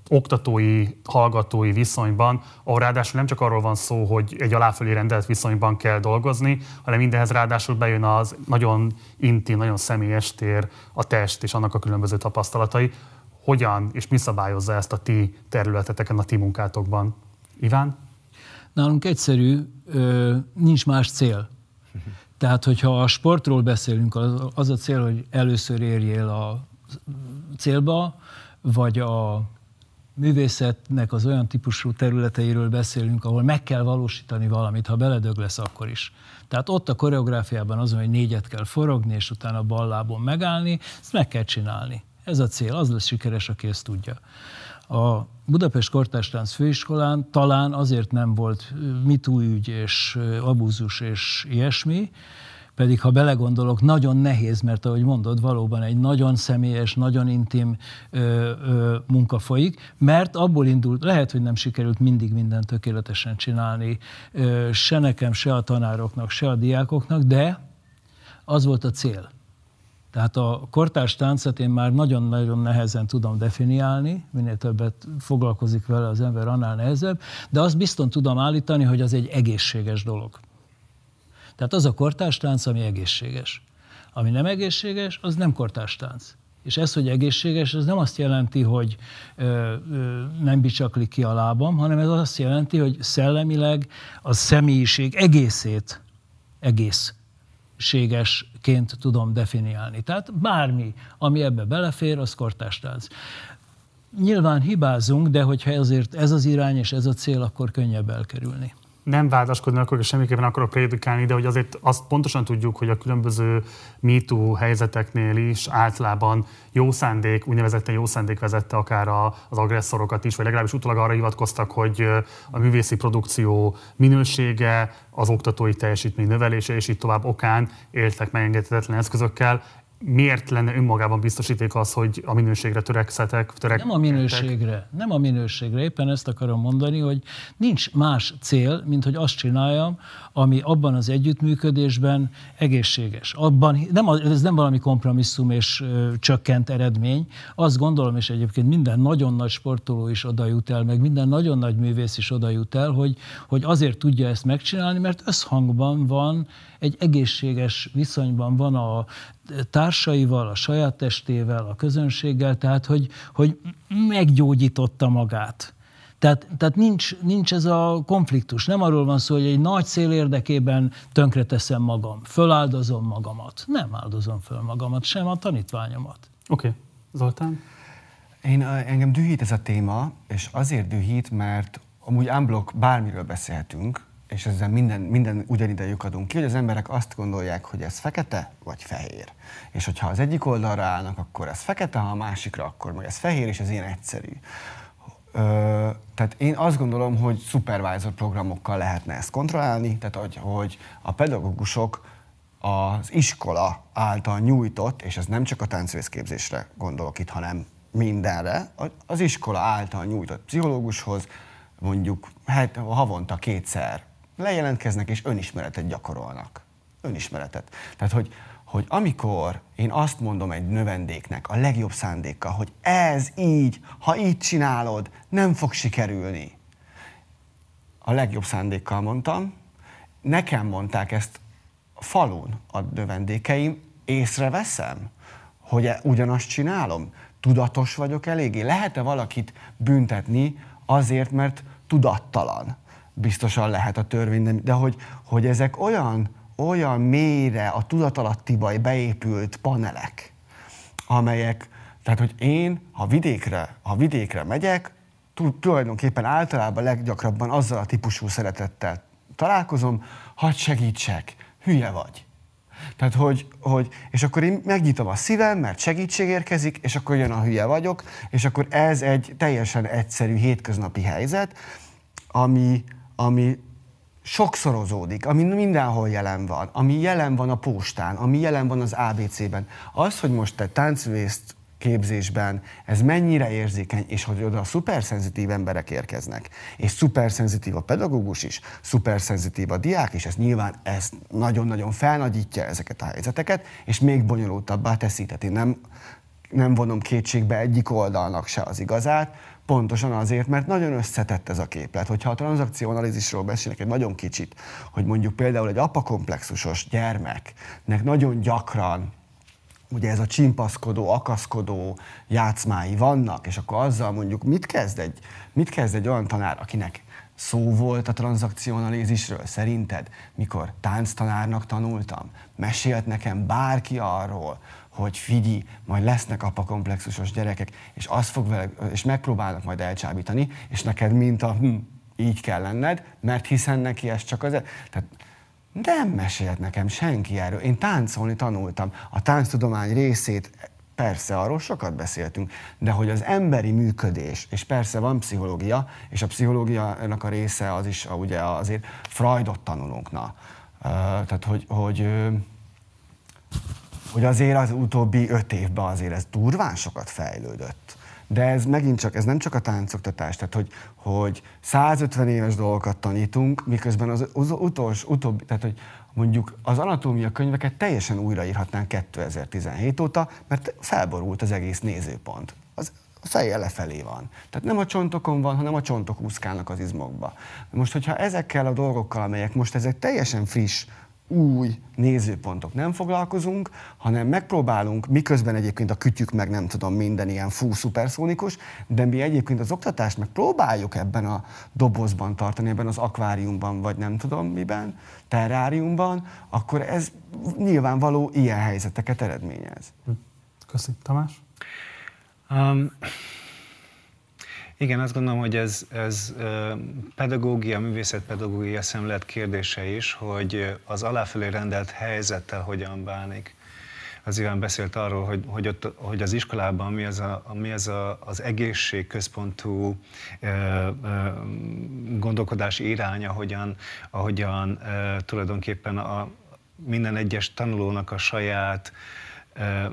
oktatói, hallgatói viszonyban, ahol ráadásul nem csak arról van szó, hogy egy aláfölé rendelt viszonyban kell dolgozni, hanem mindenhez ráadásul bejön az nagyon intim, nagyon személyes tér, a test és annak a különböző tapasztalatai. Hogyan és mi szabályozza ezt a ti területeteken, a ti munkátokban? Iván? Nálunk egyszerű, nincs más cél. Tehát, hogyha a sportról beszélünk, az a cél, hogy először érjél a célba, vagy a művészetnek az olyan típusú területeiről beszélünk, ahol meg kell valósítani valamit, ha beledög lesz, akkor is. Tehát ott a koreográfiában az, hogy négyet kell forogni, és utána ballábon megállni, ezt meg kell csinálni. Ez a cél, az lesz sikeres, aki ezt tudja. A Budapest Kortástánc Főiskolán talán azért nem volt mitúügy és abúzus és ilyesmi, pedig ha belegondolok, nagyon nehéz, mert ahogy mondod, valóban egy nagyon személyes, nagyon intim ö, ö, munka folyik, mert abból indult, lehet, hogy nem sikerült mindig mindent tökéletesen csinálni, ö, se nekem, se a tanároknak, se a diákoknak, de az volt a cél. Tehát a kortárs táncot én már nagyon-nagyon nehezen tudom definiálni, minél többet foglalkozik vele az ember, annál nehezebb, de azt bizton tudom állítani, hogy az egy egészséges dolog. Tehát az a kortárs ami egészséges. Ami nem egészséges, az nem kortárs És ez, hogy egészséges, ez nem azt jelenti, hogy ö, ö, nem bicsaklik ki a lábam, hanem ez azt jelenti, hogy szellemileg a személyiség egészét egész ként tudom definiálni. Tehát bármi, ami ebbe belefér, az kortástánc. nyilván hibázunk, de hogyha ezért ez az irány és ez a cél, akkor könnyebb elkerülni nem vádaskodni akkor semmiképpen akarok prédikálni, de hogy azért azt pontosan tudjuk, hogy a különböző MeToo helyzeteknél is általában jó szándék, úgynevezetten jó szándék vezette akár az agresszorokat is, vagy legalábbis utólag arra hivatkoztak, hogy a művészi produkció minősége, az oktatói teljesítmény növelése és így tovább okán éltek megengedhetetlen eszközökkel miért lenne önmagában biztosíték az, hogy a minőségre törekszetek? Törek... Nem a minőségre, nem a minőségre. Éppen ezt akarom mondani, hogy nincs más cél, mint hogy azt csináljam, ami abban az együttműködésben egészséges. Abban, nem, ez nem valami kompromisszum és ö, csökkent eredmény. Azt gondolom, és egyébként minden nagyon nagy sportoló is oda jut el, meg minden nagyon nagy művész is oda jut el, hogy, hogy azért tudja ezt megcsinálni, mert összhangban van, egy egészséges viszonyban van a társaival, a saját testével, a közönséggel, tehát hogy, hogy meggyógyította magát. Tehát, tehát nincs, nincs ez a konfliktus. Nem arról van szó, hogy egy nagy cél érdekében tönkreteszem magam, föláldozom magamat. Nem áldozom föl magamat, sem a tanítványomat. Oké. Okay. Zoltán? Én, engem dühít ez a téma, és azért dühít, mert amúgy unblock bármiről beszélhetünk, és ezzel minden, minden ugyanide lyukadunk ki, hogy az emberek azt gondolják, hogy ez fekete vagy fehér. És hogyha az egyik oldalra állnak, akkor ez fekete, ha a másikra, akkor meg ez fehér, és ez ilyen egyszerű. Tehát én azt gondolom, hogy supervisor programokkal lehetne ezt kontrollálni, tehát hogy, hogy a pedagógusok az iskola által nyújtott, és ez nem csak a táncvészképzésre gondolok itt, hanem mindenre, az iskola által nyújtott pszichológushoz mondjuk hát, havonta kétszer lejelentkeznek és önismeretet gyakorolnak. Önismeretet. Tehát, hogy, hogy amikor én azt mondom egy növendéknek a legjobb szándékkal, hogy ez így, ha így csinálod, nem fog sikerülni. A legjobb szándékkal mondtam, nekem mondták ezt a falun a növendékeim, észreveszem, hogy e, ugyanazt csinálom, tudatos vagyok eléggé. Lehet-e valakit büntetni azért, mert tudattalan? biztosan lehet a törvény, de hogy, hogy ezek olyan, olyan mélyre a tudatalattiba beépült panelek, amelyek, tehát hogy én, ha vidékre, ha vidékre megyek, tulajdonképpen általában leggyakrabban azzal a típusú szeretettel találkozom, hadd segítsek, hülye vagy. Tehát, hogy, hogy, és akkor én megnyitom a szívem, mert segítség érkezik, és akkor jön a hülye vagyok, és akkor ez egy teljesen egyszerű hétköznapi helyzet, ami, ami sokszorozódik, ami mindenhol jelen van, ami jelen van a postán, ami jelen van az ABC-ben. Az, hogy most te táncvészt képzésben ez mennyire érzékeny, és hogy oda a szuperszenzitív emberek érkeznek, és szuperszenzitív a pedagógus is, szuperszenzitív a diák is, ez nyilván ez nagyon-nagyon felnagyítja ezeket a helyzeteket, és még bonyolultabbá teszi. Tehát én nem, nem vonom kétségbe egyik oldalnak se az igazát, Pontosan azért, mert nagyon összetett ez a képlet. Hogyha a tranzakcióanalízisról beszélnek egy nagyon kicsit, hogy mondjuk például egy apakomplexusos gyermeknek nagyon gyakran ugye ez a csimpaszkodó, akaszkodó játszmái vannak, és akkor azzal mondjuk mit kezd egy, mit kezd egy olyan tanár, akinek szó volt a tranzakcióanalízisről, szerinted, mikor tánctanárnak tanultam? Mesélt nekem bárki arról, hogy figyi, majd lesznek apakomplexusos gyerekek, és, azt fog vele, és megpróbálnak majd elcsábítani, és neked mint a hm, így kell lenned, mert hiszen neki ez csak az... E- Tehát nem mesélt nekem senki erről. Én táncolni tanultam. A tánctudomány részét Persze, arról sokat beszéltünk, de hogy az emberi működés, és persze van pszichológia, és a pszichológiának a része az is ugye azért Freudot tanulunk. Na. Tehát, hogy, hogy hogy azért az utóbbi öt évben azért ez durván sokat fejlődött. De ez megint csak, ez nem csak a táncoktatás, tehát hogy, hogy 150 éves dolgokat tanítunk, miközben az, az utolsó, utóbbi, tehát hogy mondjuk az anatómia könyveket teljesen újraírhatnánk 2017 óta, mert felborult az egész nézőpont. Az a feje lefelé van. Tehát nem a csontokon van, hanem a csontok úszkálnak az izmokba. Most, hogyha ezekkel a dolgokkal, amelyek most ezek teljesen friss, új nézőpontok nem foglalkozunk, hanem megpróbálunk, miközben egyébként a kütyük meg nem tudom, minden ilyen fú, szuperszónikus, de mi egyébként az oktatást meg próbáljuk ebben a dobozban tartani, ebben az akváriumban, vagy nem tudom miben, terráriumban, akkor ez nyilvánvaló ilyen helyzeteket eredményez. Köszönöm. Tamás? Um, Igen, azt gondolom, hogy ez, ez pedagógia, művészetpedagógia szemlélet kérdése is, hogy az aláfölé rendelt helyzettel hogyan bánik. Az Iván beszélt arról, hogy, hogy, ott, hogy az iskolában mi az, a, mi az a, az egészségközpontú e, e, gondolkodási iránya, ahogyan, ahogyan e, tulajdonképpen a, minden egyes tanulónak a saját e,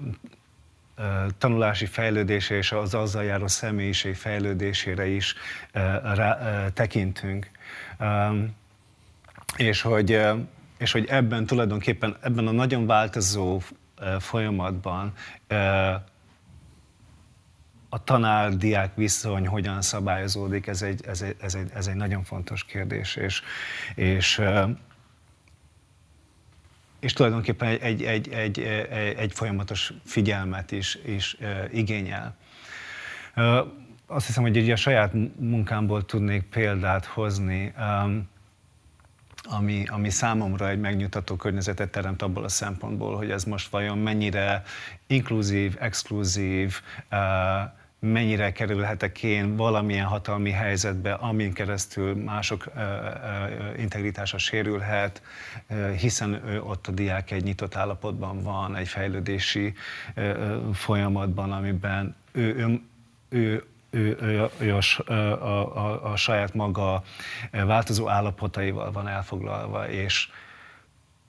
tanulási fejlődése és az azzal járó személyiség fejlődésére is tekintünk. És hogy, és hogy ebben tulajdonképpen, ebben a nagyon változó folyamatban a tanár-diák viszony hogyan szabályozódik, ez egy, ez, egy, ez, egy, ez egy nagyon fontos kérdés, és, és és tulajdonképpen egy, egy, egy, egy, egy folyamatos figyelmet is, is igényel. Azt hiszem, hogy a saját munkámból tudnék példát hozni, ami, ami számomra egy megnyugtató környezetet teremt abból a szempontból, hogy ez most vajon mennyire inkluzív, exkluzív, mennyire kerülhetek én valamilyen hatalmi helyzetbe, amin keresztül mások integritása sérülhet, hiszen ott a diák egy nyitott állapotban van, egy fejlődési folyamatban, amiben ő, ő, ő ő, ő, ő a, a, a, a saját maga változó állapotaival van elfoglalva, és,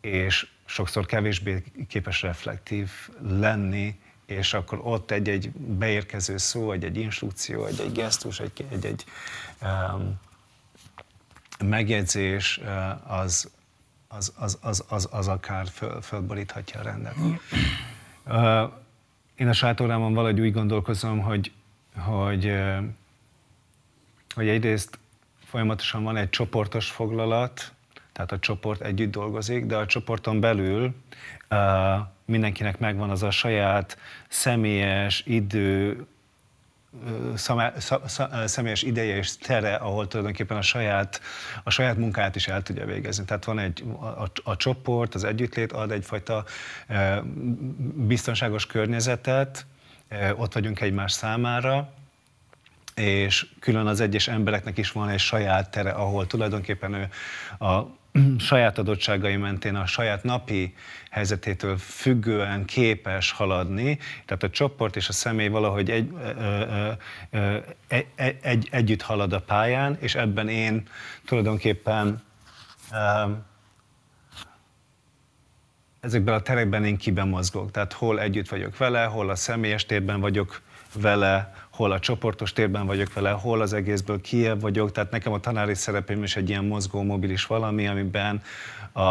és sokszor kevésbé képes reflektív lenni, és akkor ott egy-egy beérkező szó, egy-egy instrukció, egy-egy gesztus, egy-egy um, megjegyzés az, az, az, az, az, az akár föl, fölboríthatja a rendet. Uh, én a saját órámon valahogy úgy gondolkozom, hogy, hogy, hogy egyrészt folyamatosan van egy csoportos foglalat, tehát a csoport együtt dolgozik, de a csoporton belül uh, mindenkinek megvan az a saját személyes idő, személyes ideje és tere, ahol tulajdonképpen a saját, a saját munkáját is el tudja végezni. Tehát van egy, a, a csoport, az együttlét ad egyfajta biztonságos környezetet, ott vagyunk egymás számára, és külön az egyes embereknek is van egy saját tere, ahol tulajdonképpen ő a saját adottságai mentén a saját napi helyzetétől függően képes haladni, tehát a csoport és a személy valahogy egy, ö, ö, egy, egy, együtt halad a pályán, és ebben én tulajdonképpen ö, ezekben a terekben én kiben mozgok. Tehát hol együtt vagyok vele, hol a személyes térben vagyok vele, hol a csoportos térben vagyok vele, hol az egészből kiebb vagyok. Tehát nekem a tanári szerepem is egy ilyen mozgó, mobilis valami, amiben a,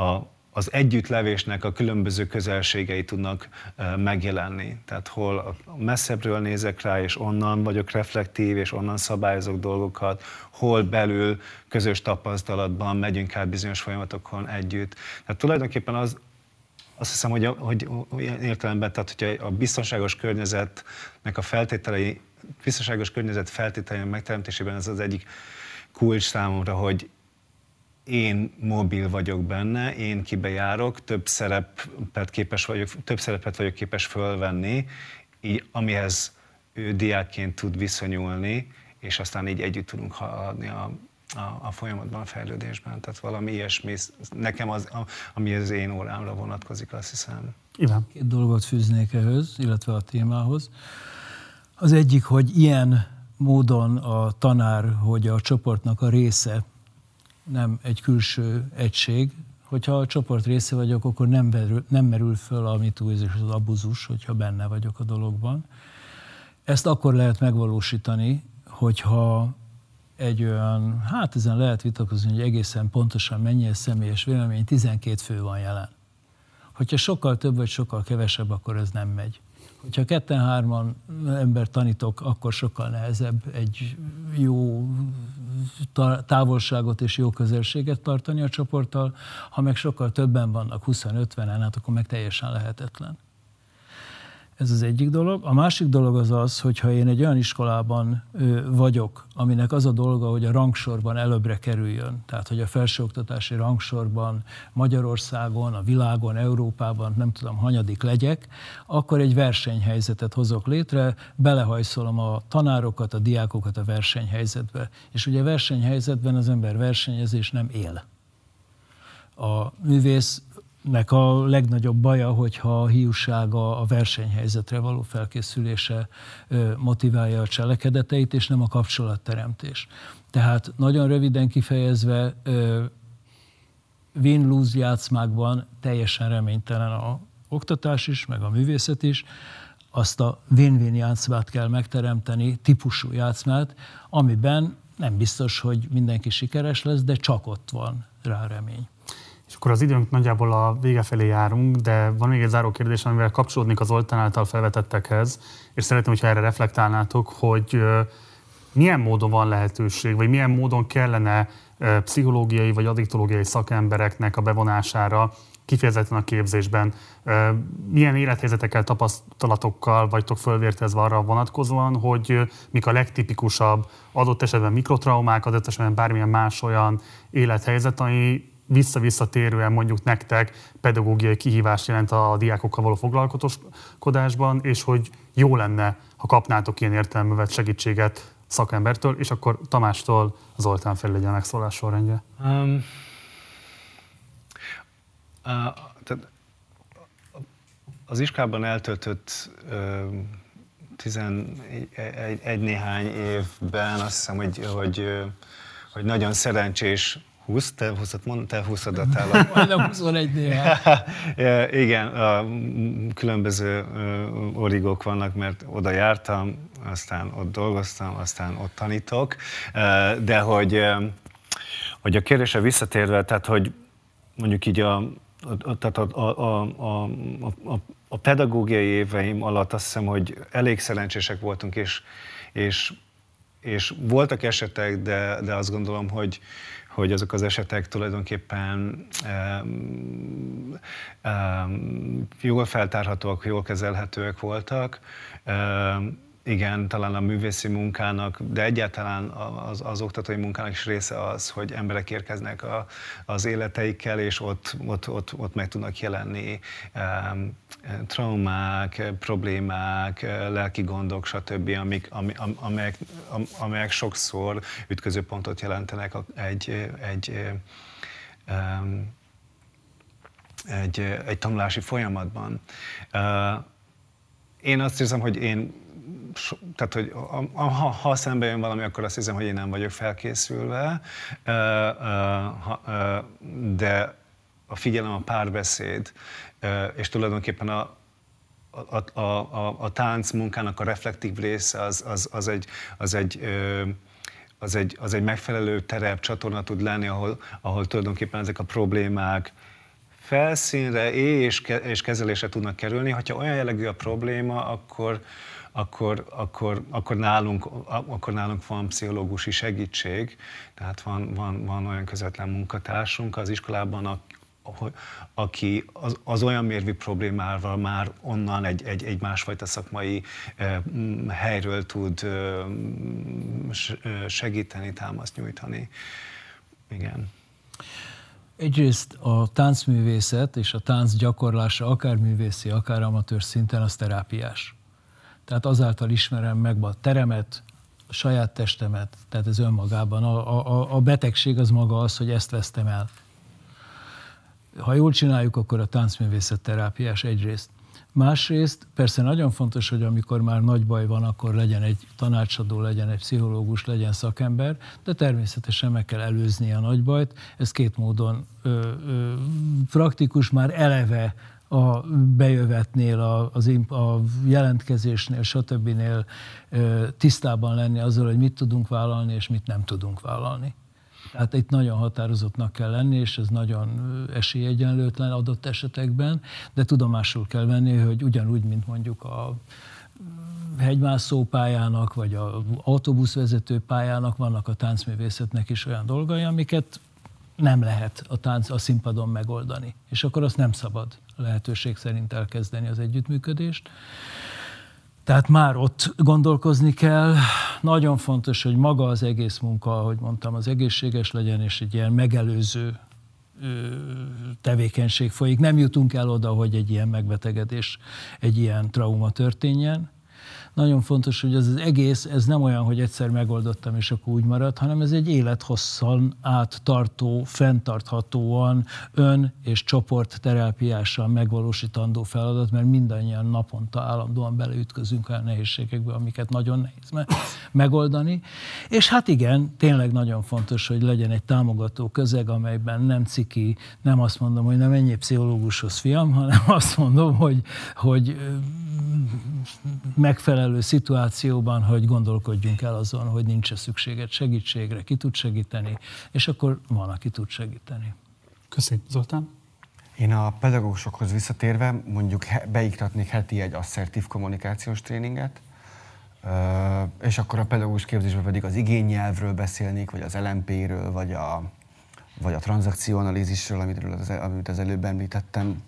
a, az együttlevésnek a különböző közelségei tudnak megjelenni. Tehát hol messzebbről nézek rá, és onnan vagyok reflektív, és onnan szabályozok dolgokat, hol belül közös tapasztalatban megyünk át bizonyos folyamatokon együtt. Tehát tulajdonképpen az, azt hiszem, hogy, hogy olyan értelemben, tehát hogyha a biztonságos környezetnek a feltételei, biztonságos környezet feltételeinek megteremtésében ez az egyik kulcs számomra, hogy én mobil vagyok benne, én kibejárok, több szerepet képes vagyok, több szerepet vagyok képes fölvenni, így, amihez ő diákként tud viszonyulni, és aztán így együtt tudunk haladni a, a, a folyamatban, a fejlődésben. Tehát valami ilyesmi, nekem az, a, ami az én órámra vonatkozik, azt hiszem. Iván. Két dolgot fűznék ehhez, illetve a témához. Az egyik, hogy ilyen módon a tanár, hogy a csoportnak a része, nem egy külső egység, hogyha a csoport része vagyok, akkor nem, berül, nem merül föl a mitúz és az abuzus, hogyha benne vagyok a dologban. Ezt akkor lehet megvalósítani, hogyha egy olyan, hát ezen lehet vitatkozni, hogy egészen pontosan mennyi a személyes vélemény, 12 fő van jelen. Hogyha sokkal több vagy sokkal kevesebb, akkor ez nem megy. Hogyha ketten-hárman ember tanítok, akkor sokkal nehezebb egy jó távolságot és jó közelséget tartani a csoporttal, ha meg sokkal többen vannak, 20-50-en, hát akkor meg teljesen lehetetlen. Ez az egyik dolog. A másik dolog az az, hogy ha én egy olyan iskolában vagyok, aminek az a dolga, hogy a rangsorban előbbre kerüljön, tehát hogy a felsőoktatási rangsorban Magyarországon, a világon, Európában, nem tudom, hanyadik legyek, akkor egy versenyhelyzetet hozok létre, belehajszolom a tanárokat, a diákokat a versenyhelyzetbe. És ugye a versenyhelyzetben az ember versenyezés nem él. A művész nek a legnagyobb baja, hogyha a hiúsága a versenyhelyzetre való felkészülése motiválja a cselekedeteit, és nem a kapcsolatteremtés. Tehát nagyon röviden kifejezve win-lose játszmákban teljesen reménytelen a oktatás is, meg a művészet is, azt a win-win játszmát kell megteremteni, típusú játszmát, amiben nem biztos, hogy mindenki sikeres lesz, de csak ott van rá remény. És akkor az időnk nagyjából a vége felé járunk, de van még egy záró kérdés, amivel kapcsolódnék az Oltán által felvetettekhez, és szeretném, hogyha erre reflektálnátok, hogy milyen módon van lehetőség, vagy milyen módon kellene pszichológiai vagy addiktológiai szakembereknek a bevonására kifejezetten a képzésben. Milyen élethelyzetekkel, tapasztalatokkal vagytok fölvértezve arra vonatkozóan, hogy mik a legtipikusabb adott esetben mikrotraumák, adott esetben bármilyen más olyan élethelyzet, ami vissza-visszatérően mondjuk nektek pedagógiai kihívást jelent a diákokkal való foglalkozásban, és hogy jó lenne, ha kapnátok ilyen értelmevet segítséget szakembertől, és akkor Tamástól Zoltán fel legyen megszólás sorrendje. Um, uh, az iskában eltöltött uh, 11 néhány évben azt hiszem, hogy, hogy, hogy nagyon szerencsés 20, te 20 mond, te 20 adatál. *laughs* Majdnem 21 *laughs* Igen, a különböző origók vannak, mert oda jártam, aztán ott dolgoztam, aztán ott tanítok, de hogy, hogy a kérdésre visszatérve, tehát hogy mondjuk így a, a, tehát a, a, a, a, a, a pedagógiai éveim alatt azt hiszem, hogy elég szerencsések voltunk, és, és, és voltak esetek, de, de azt gondolom, hogy, hogy azok az esetek tulajdonképpen jól feltárhatóak, jól kezelhetőek voltak. Igen, talán a művészi munkának, de egyáltalán az, az oktatói munkának is része az, hogy emberek érkeznek a, az életeikkel, és ott, ott, ott, ott meg tudnak jelenni um, traumák, problémák, lelki gondok, stb., amik, am, amelyek, amelyek sokszor ütközőpontot jelentenek egy, egy, um, egy, egy tanulási folyamatban. Uh, én azt érzem, hogy én tehát, hogy ha, ha szembe jön valami, akkor azt hiszem, hogy én nem vagyok felkészülve, de a figyelem, a párbeszéd, és tulajdonképpen a, a, a, a, a tánc munkának a reflektív része az, az, az, egy, az egy az egy, az egy megfelelő terep, csatorna tud lenni, ahol, ahol tulajdonképpen ezek a problémák felszínre és, és kezelésre tudnak kerülni. Ha olyan jellegű a probléma, akkor, akkor, akkor, akkor, nálunk, akkor nálunk van pszichológusi segítség, tehát van, van, van olyan közvetlen munkatársunk az iskolában, aki az, az olyan mérvi problémával már onnan egy, egy, egy másfajta szakmai eh, helyről tud eh, segíteni, támaszt nyújtani. Igen. Egyrészt a táncművészet és a tánc gyakorlása akár művészi, akár amatőr szinten az terápiás. Tehát azáltal ismerem meg a teremet, a saját testemet, tehát ez önmagában. A, a, a betegség az maga az, hogy ezt vesztem el. Ha jól csináljuk, akkor a táncművészet terápiás egyrészt. Másrészt persze nagyon fontos, hogy amikor már nagy baj van, akkor legyen egy tanácsadó, legyen egy pszichológus, legyen szakember, de természetesen meg kell előzni a nagy bajt. Ez két módon ö, ö, praktikus már eleve a bejövetnél, a, az, a jelentkezésnél, stb. tisztában lenni azzal, hogy mit tudunk vállalni, és mit nem tudunk vállalni. Tehát itt nagyon határozottnak kell lenni, és ez nagyon esélyegyenlőtlen adott esetekben, de tudomásul kell venni, hogy ugyanúgy, mint mondjuk a hegymászó pályának, vagy a autóbuszvezető pályának vannak a táncművészetnek is olyan dolgai, amiket nem lehet a tánc a színpadon megoldani. És akkor azt nem szabad lehetőség szerint elkezdeni az együttműködést. Tehát már ott gondolkozni kell. Nagyon fontos, hogy maga az egész munka, ahogy mondtam, az egészséges legyen, és egy ilyen megelőző tevékenység folyik. Nem jutunk el oda, hogy egy ilyen megbetegedés, egy ilyen trauma történjen. Nagyon fontos, hogy ez az egész, ez nem olyan, hogy egyszer megoldottam, és akkor úgy marad, hanem ez egy élethosszan áttartó, fenntarthatóan ön és csoport terápiással megvalósítandó feladat, mert mindannyian naponta állandóan beleütközünk olyan nehézségekbe, amiket nagyon nehéz megoldani. És hát igen, tényleg nagyon fontos, hogy legyen egy támogató közeg, amelyben nem ciki, nem azt mondom, hogy nem ennyi pszichológushoz fiam, hanem azt mondom, hogy, hogy megfelelő szituációban, hogy gondolkodjunk el azon, hogy nincs-e szükséged segítségre, ki tud segíteni, és akkor van, aki tud segíteni. Köszönöm. Zoltán? Én a pedagógusokhoz visszatérve mondjuk beiktatnék heti egy asszertív kommunikációs tréninget, és akkor a pedagógus képzésben pedig az igénynyelvről beszélnék, vagy az LMP-ről, vagy a, vagy a tranzakcióanalízisről, amit az, amit az előbb említettem.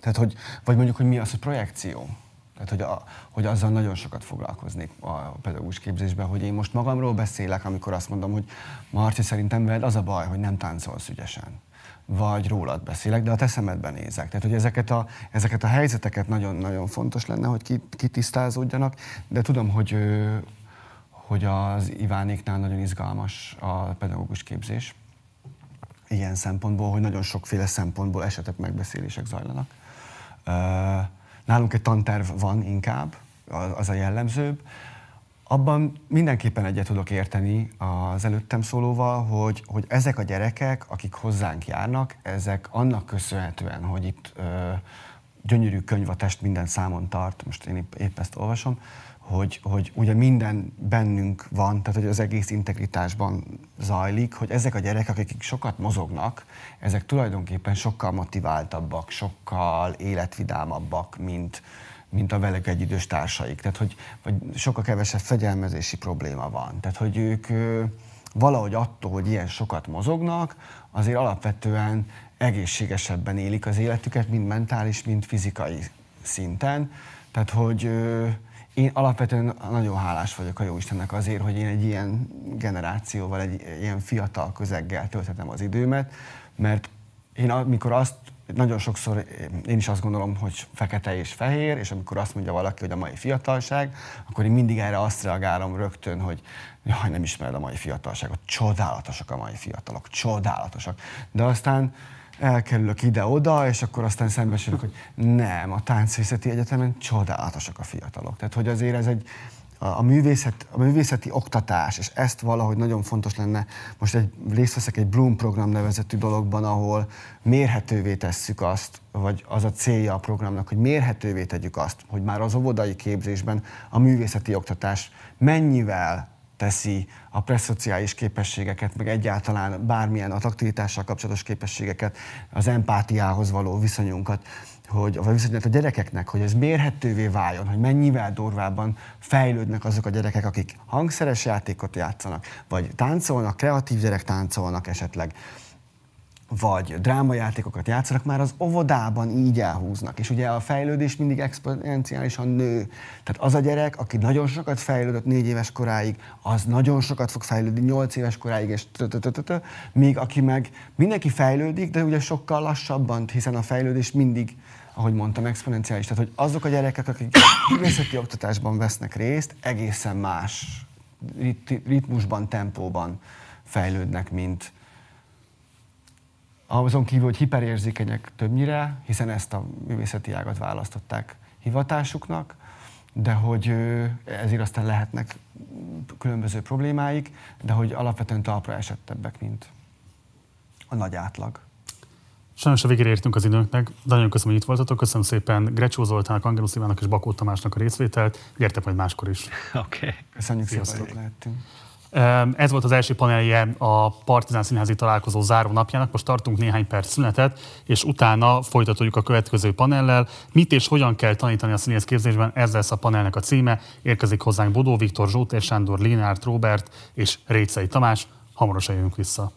Tehát, hogy, vagy mondjuk, hogy mi az a projekció. Tehát, hogy, a, hogy azzal nagyon sokat foglalkoznék a pedagógus képzésben, hogy én most magamról beszélek, amikor azt mondom, hogy Marci, szerintem veled az a baj, hogy nem táncolsz ügyesen. Vagy rólad beszélek, de a te szemedben nézek. Tehát, hogy ezeket a, ezeket a helyzeteket nagyon-nagyon fontos lenne, hogy kitisztázódjanak, de tudom, hogy, hogy az Ivánéknál nagyon izgalmas a pedagógus képzés ilyen szempontból, hogy nagyon sokféle szempontból esetek megbeszélések zajlanak. Nálunk egy tanterv van inkább, az a jellemzőbb. Abban mindenképpen egyet tudok érteni az előttem szólóval, hogy, hogy ezek a gyerekek, akik hozzánk járnak, ezek annak köszönhetően, hogy itt ö, gyönyörű könyv a test minden számon tart, most én épp, épp ezt olvasom, hogy, hogy ugye minden bennünk van, tehát hogy az egész integritásban zajlik, hogy ezek a gyerekek, akik sokat mozognak, ezek tulajdonképpen sokkal motiváltabbak, sokkal életvidámabbak, mint, mint a velük egyidős társaik. Tehát, hogy vagy sokkal kevesebb fegyelmezési probléma van. Tehát, hogy ők valahogy attól, hogy ilyen sokat mozognak, azért alapvetően egészségesebben élik az életüket, mind mentális, mind fizikai szinten. Tehát, hogy én alapvetően nagyon hálás vagyok a Jóistennek azért, hogy én egy ilyen generációval, egy ilyen fiatal közeggel tölthetem az időmet, mert én amikor azt nagyon sokszor én is azt gondolom, hogy fekete és fehér, és amikor azt mondja valaki, hogy a mai fiatalság, akkor én mindig erre azt reagálom rögtön, hogy jaj, nem ismered a mai fiatalságot, csodálatosak a mai fiatalok, csodálatosak. De aztán elkerülök ide-oda, és akkor aztán szembesülök, hogy nem, a táncvészeti egyetemen csodálatosak a fiatalok. Tehát, hogy azért ez egy, a, művészet, a művészeti oktatás, és ezt valahogy nagyon fontos lenne, most egy, részt veszek egy Bloom program nevezetű dologban, ahol mérhetővé tesszük azt, vagy az a célja a programnak, hogy mérhetővé tegyük azt, hogy már az óvodai képzésben a művészeti oktatás mennyivel teszi a preszociális képességeket, meg egyáltalán bármilyen a taktivitással kapcsolatos képességeket, az empátiához való viszonyunkat, hogy, vagy viszonyat a gyerekeknek, hogy ez mérhetővé váljon, hogy mennyivel durvábban fejlődnek azok a gyerekek, akik hangszeres játékot játszanak, vagy táncolnak, kreatív gyerek táncolnak esetleg, vagy drámajátékokat játszanak, már az óvodában így elhúznak. És ugye a fejlődés mindig exponenciálisan nő. Tehát az a gyerek, aki nagyon sokat fejlődött négy éves koráig, az nagyon sokat fog fejlődni nyolc éves koráig, és míg aki meg mindenki fejlődik, de ugye sokkal lassabban, hiszen a fejlődés mindig ahogy mondtam, exponenciális. Tehát, hogy azok a gyerekek, akik *coughs* művészeti oktatásban vesznek részt, egészen más ritmusban, tempóban fejlődnek, mint, azon kívül, hogy hiperérzékenyek többnyire, hiszen ezt a művészeti ágat választották hivatásuknak, de hogy ezért aztán lehetnek különböző problémáik, de hogy alapvetően talpra esettebbek, mint a nagy átlag. Sajnos a végére értünk az időnknek, de nagyon köszönöm, hogy itt voltatok. Köszönöm szépen Grecsó Zoltának, Angelus Ivának és Bakó Tamásnak a részvételt. Gyertek majd máskor is. *laughs* Oké. Okay. Köszönjük szépen, hogy lehettünk. Ez volt az első panelje a Partizán Színházi találkozó záró napjának. Most tartunk néhány perc szünetet, és utána folytatjuk a következő panellel. Mit és hogyan kell tanítani a színész képzésben, ez lesz a panelnek a címe. Érkezik hozzánk Bodó Viktor, Zsótér Sándor, Lénárt Robert és Récei Tamás. Hamarosan jövünk vissza.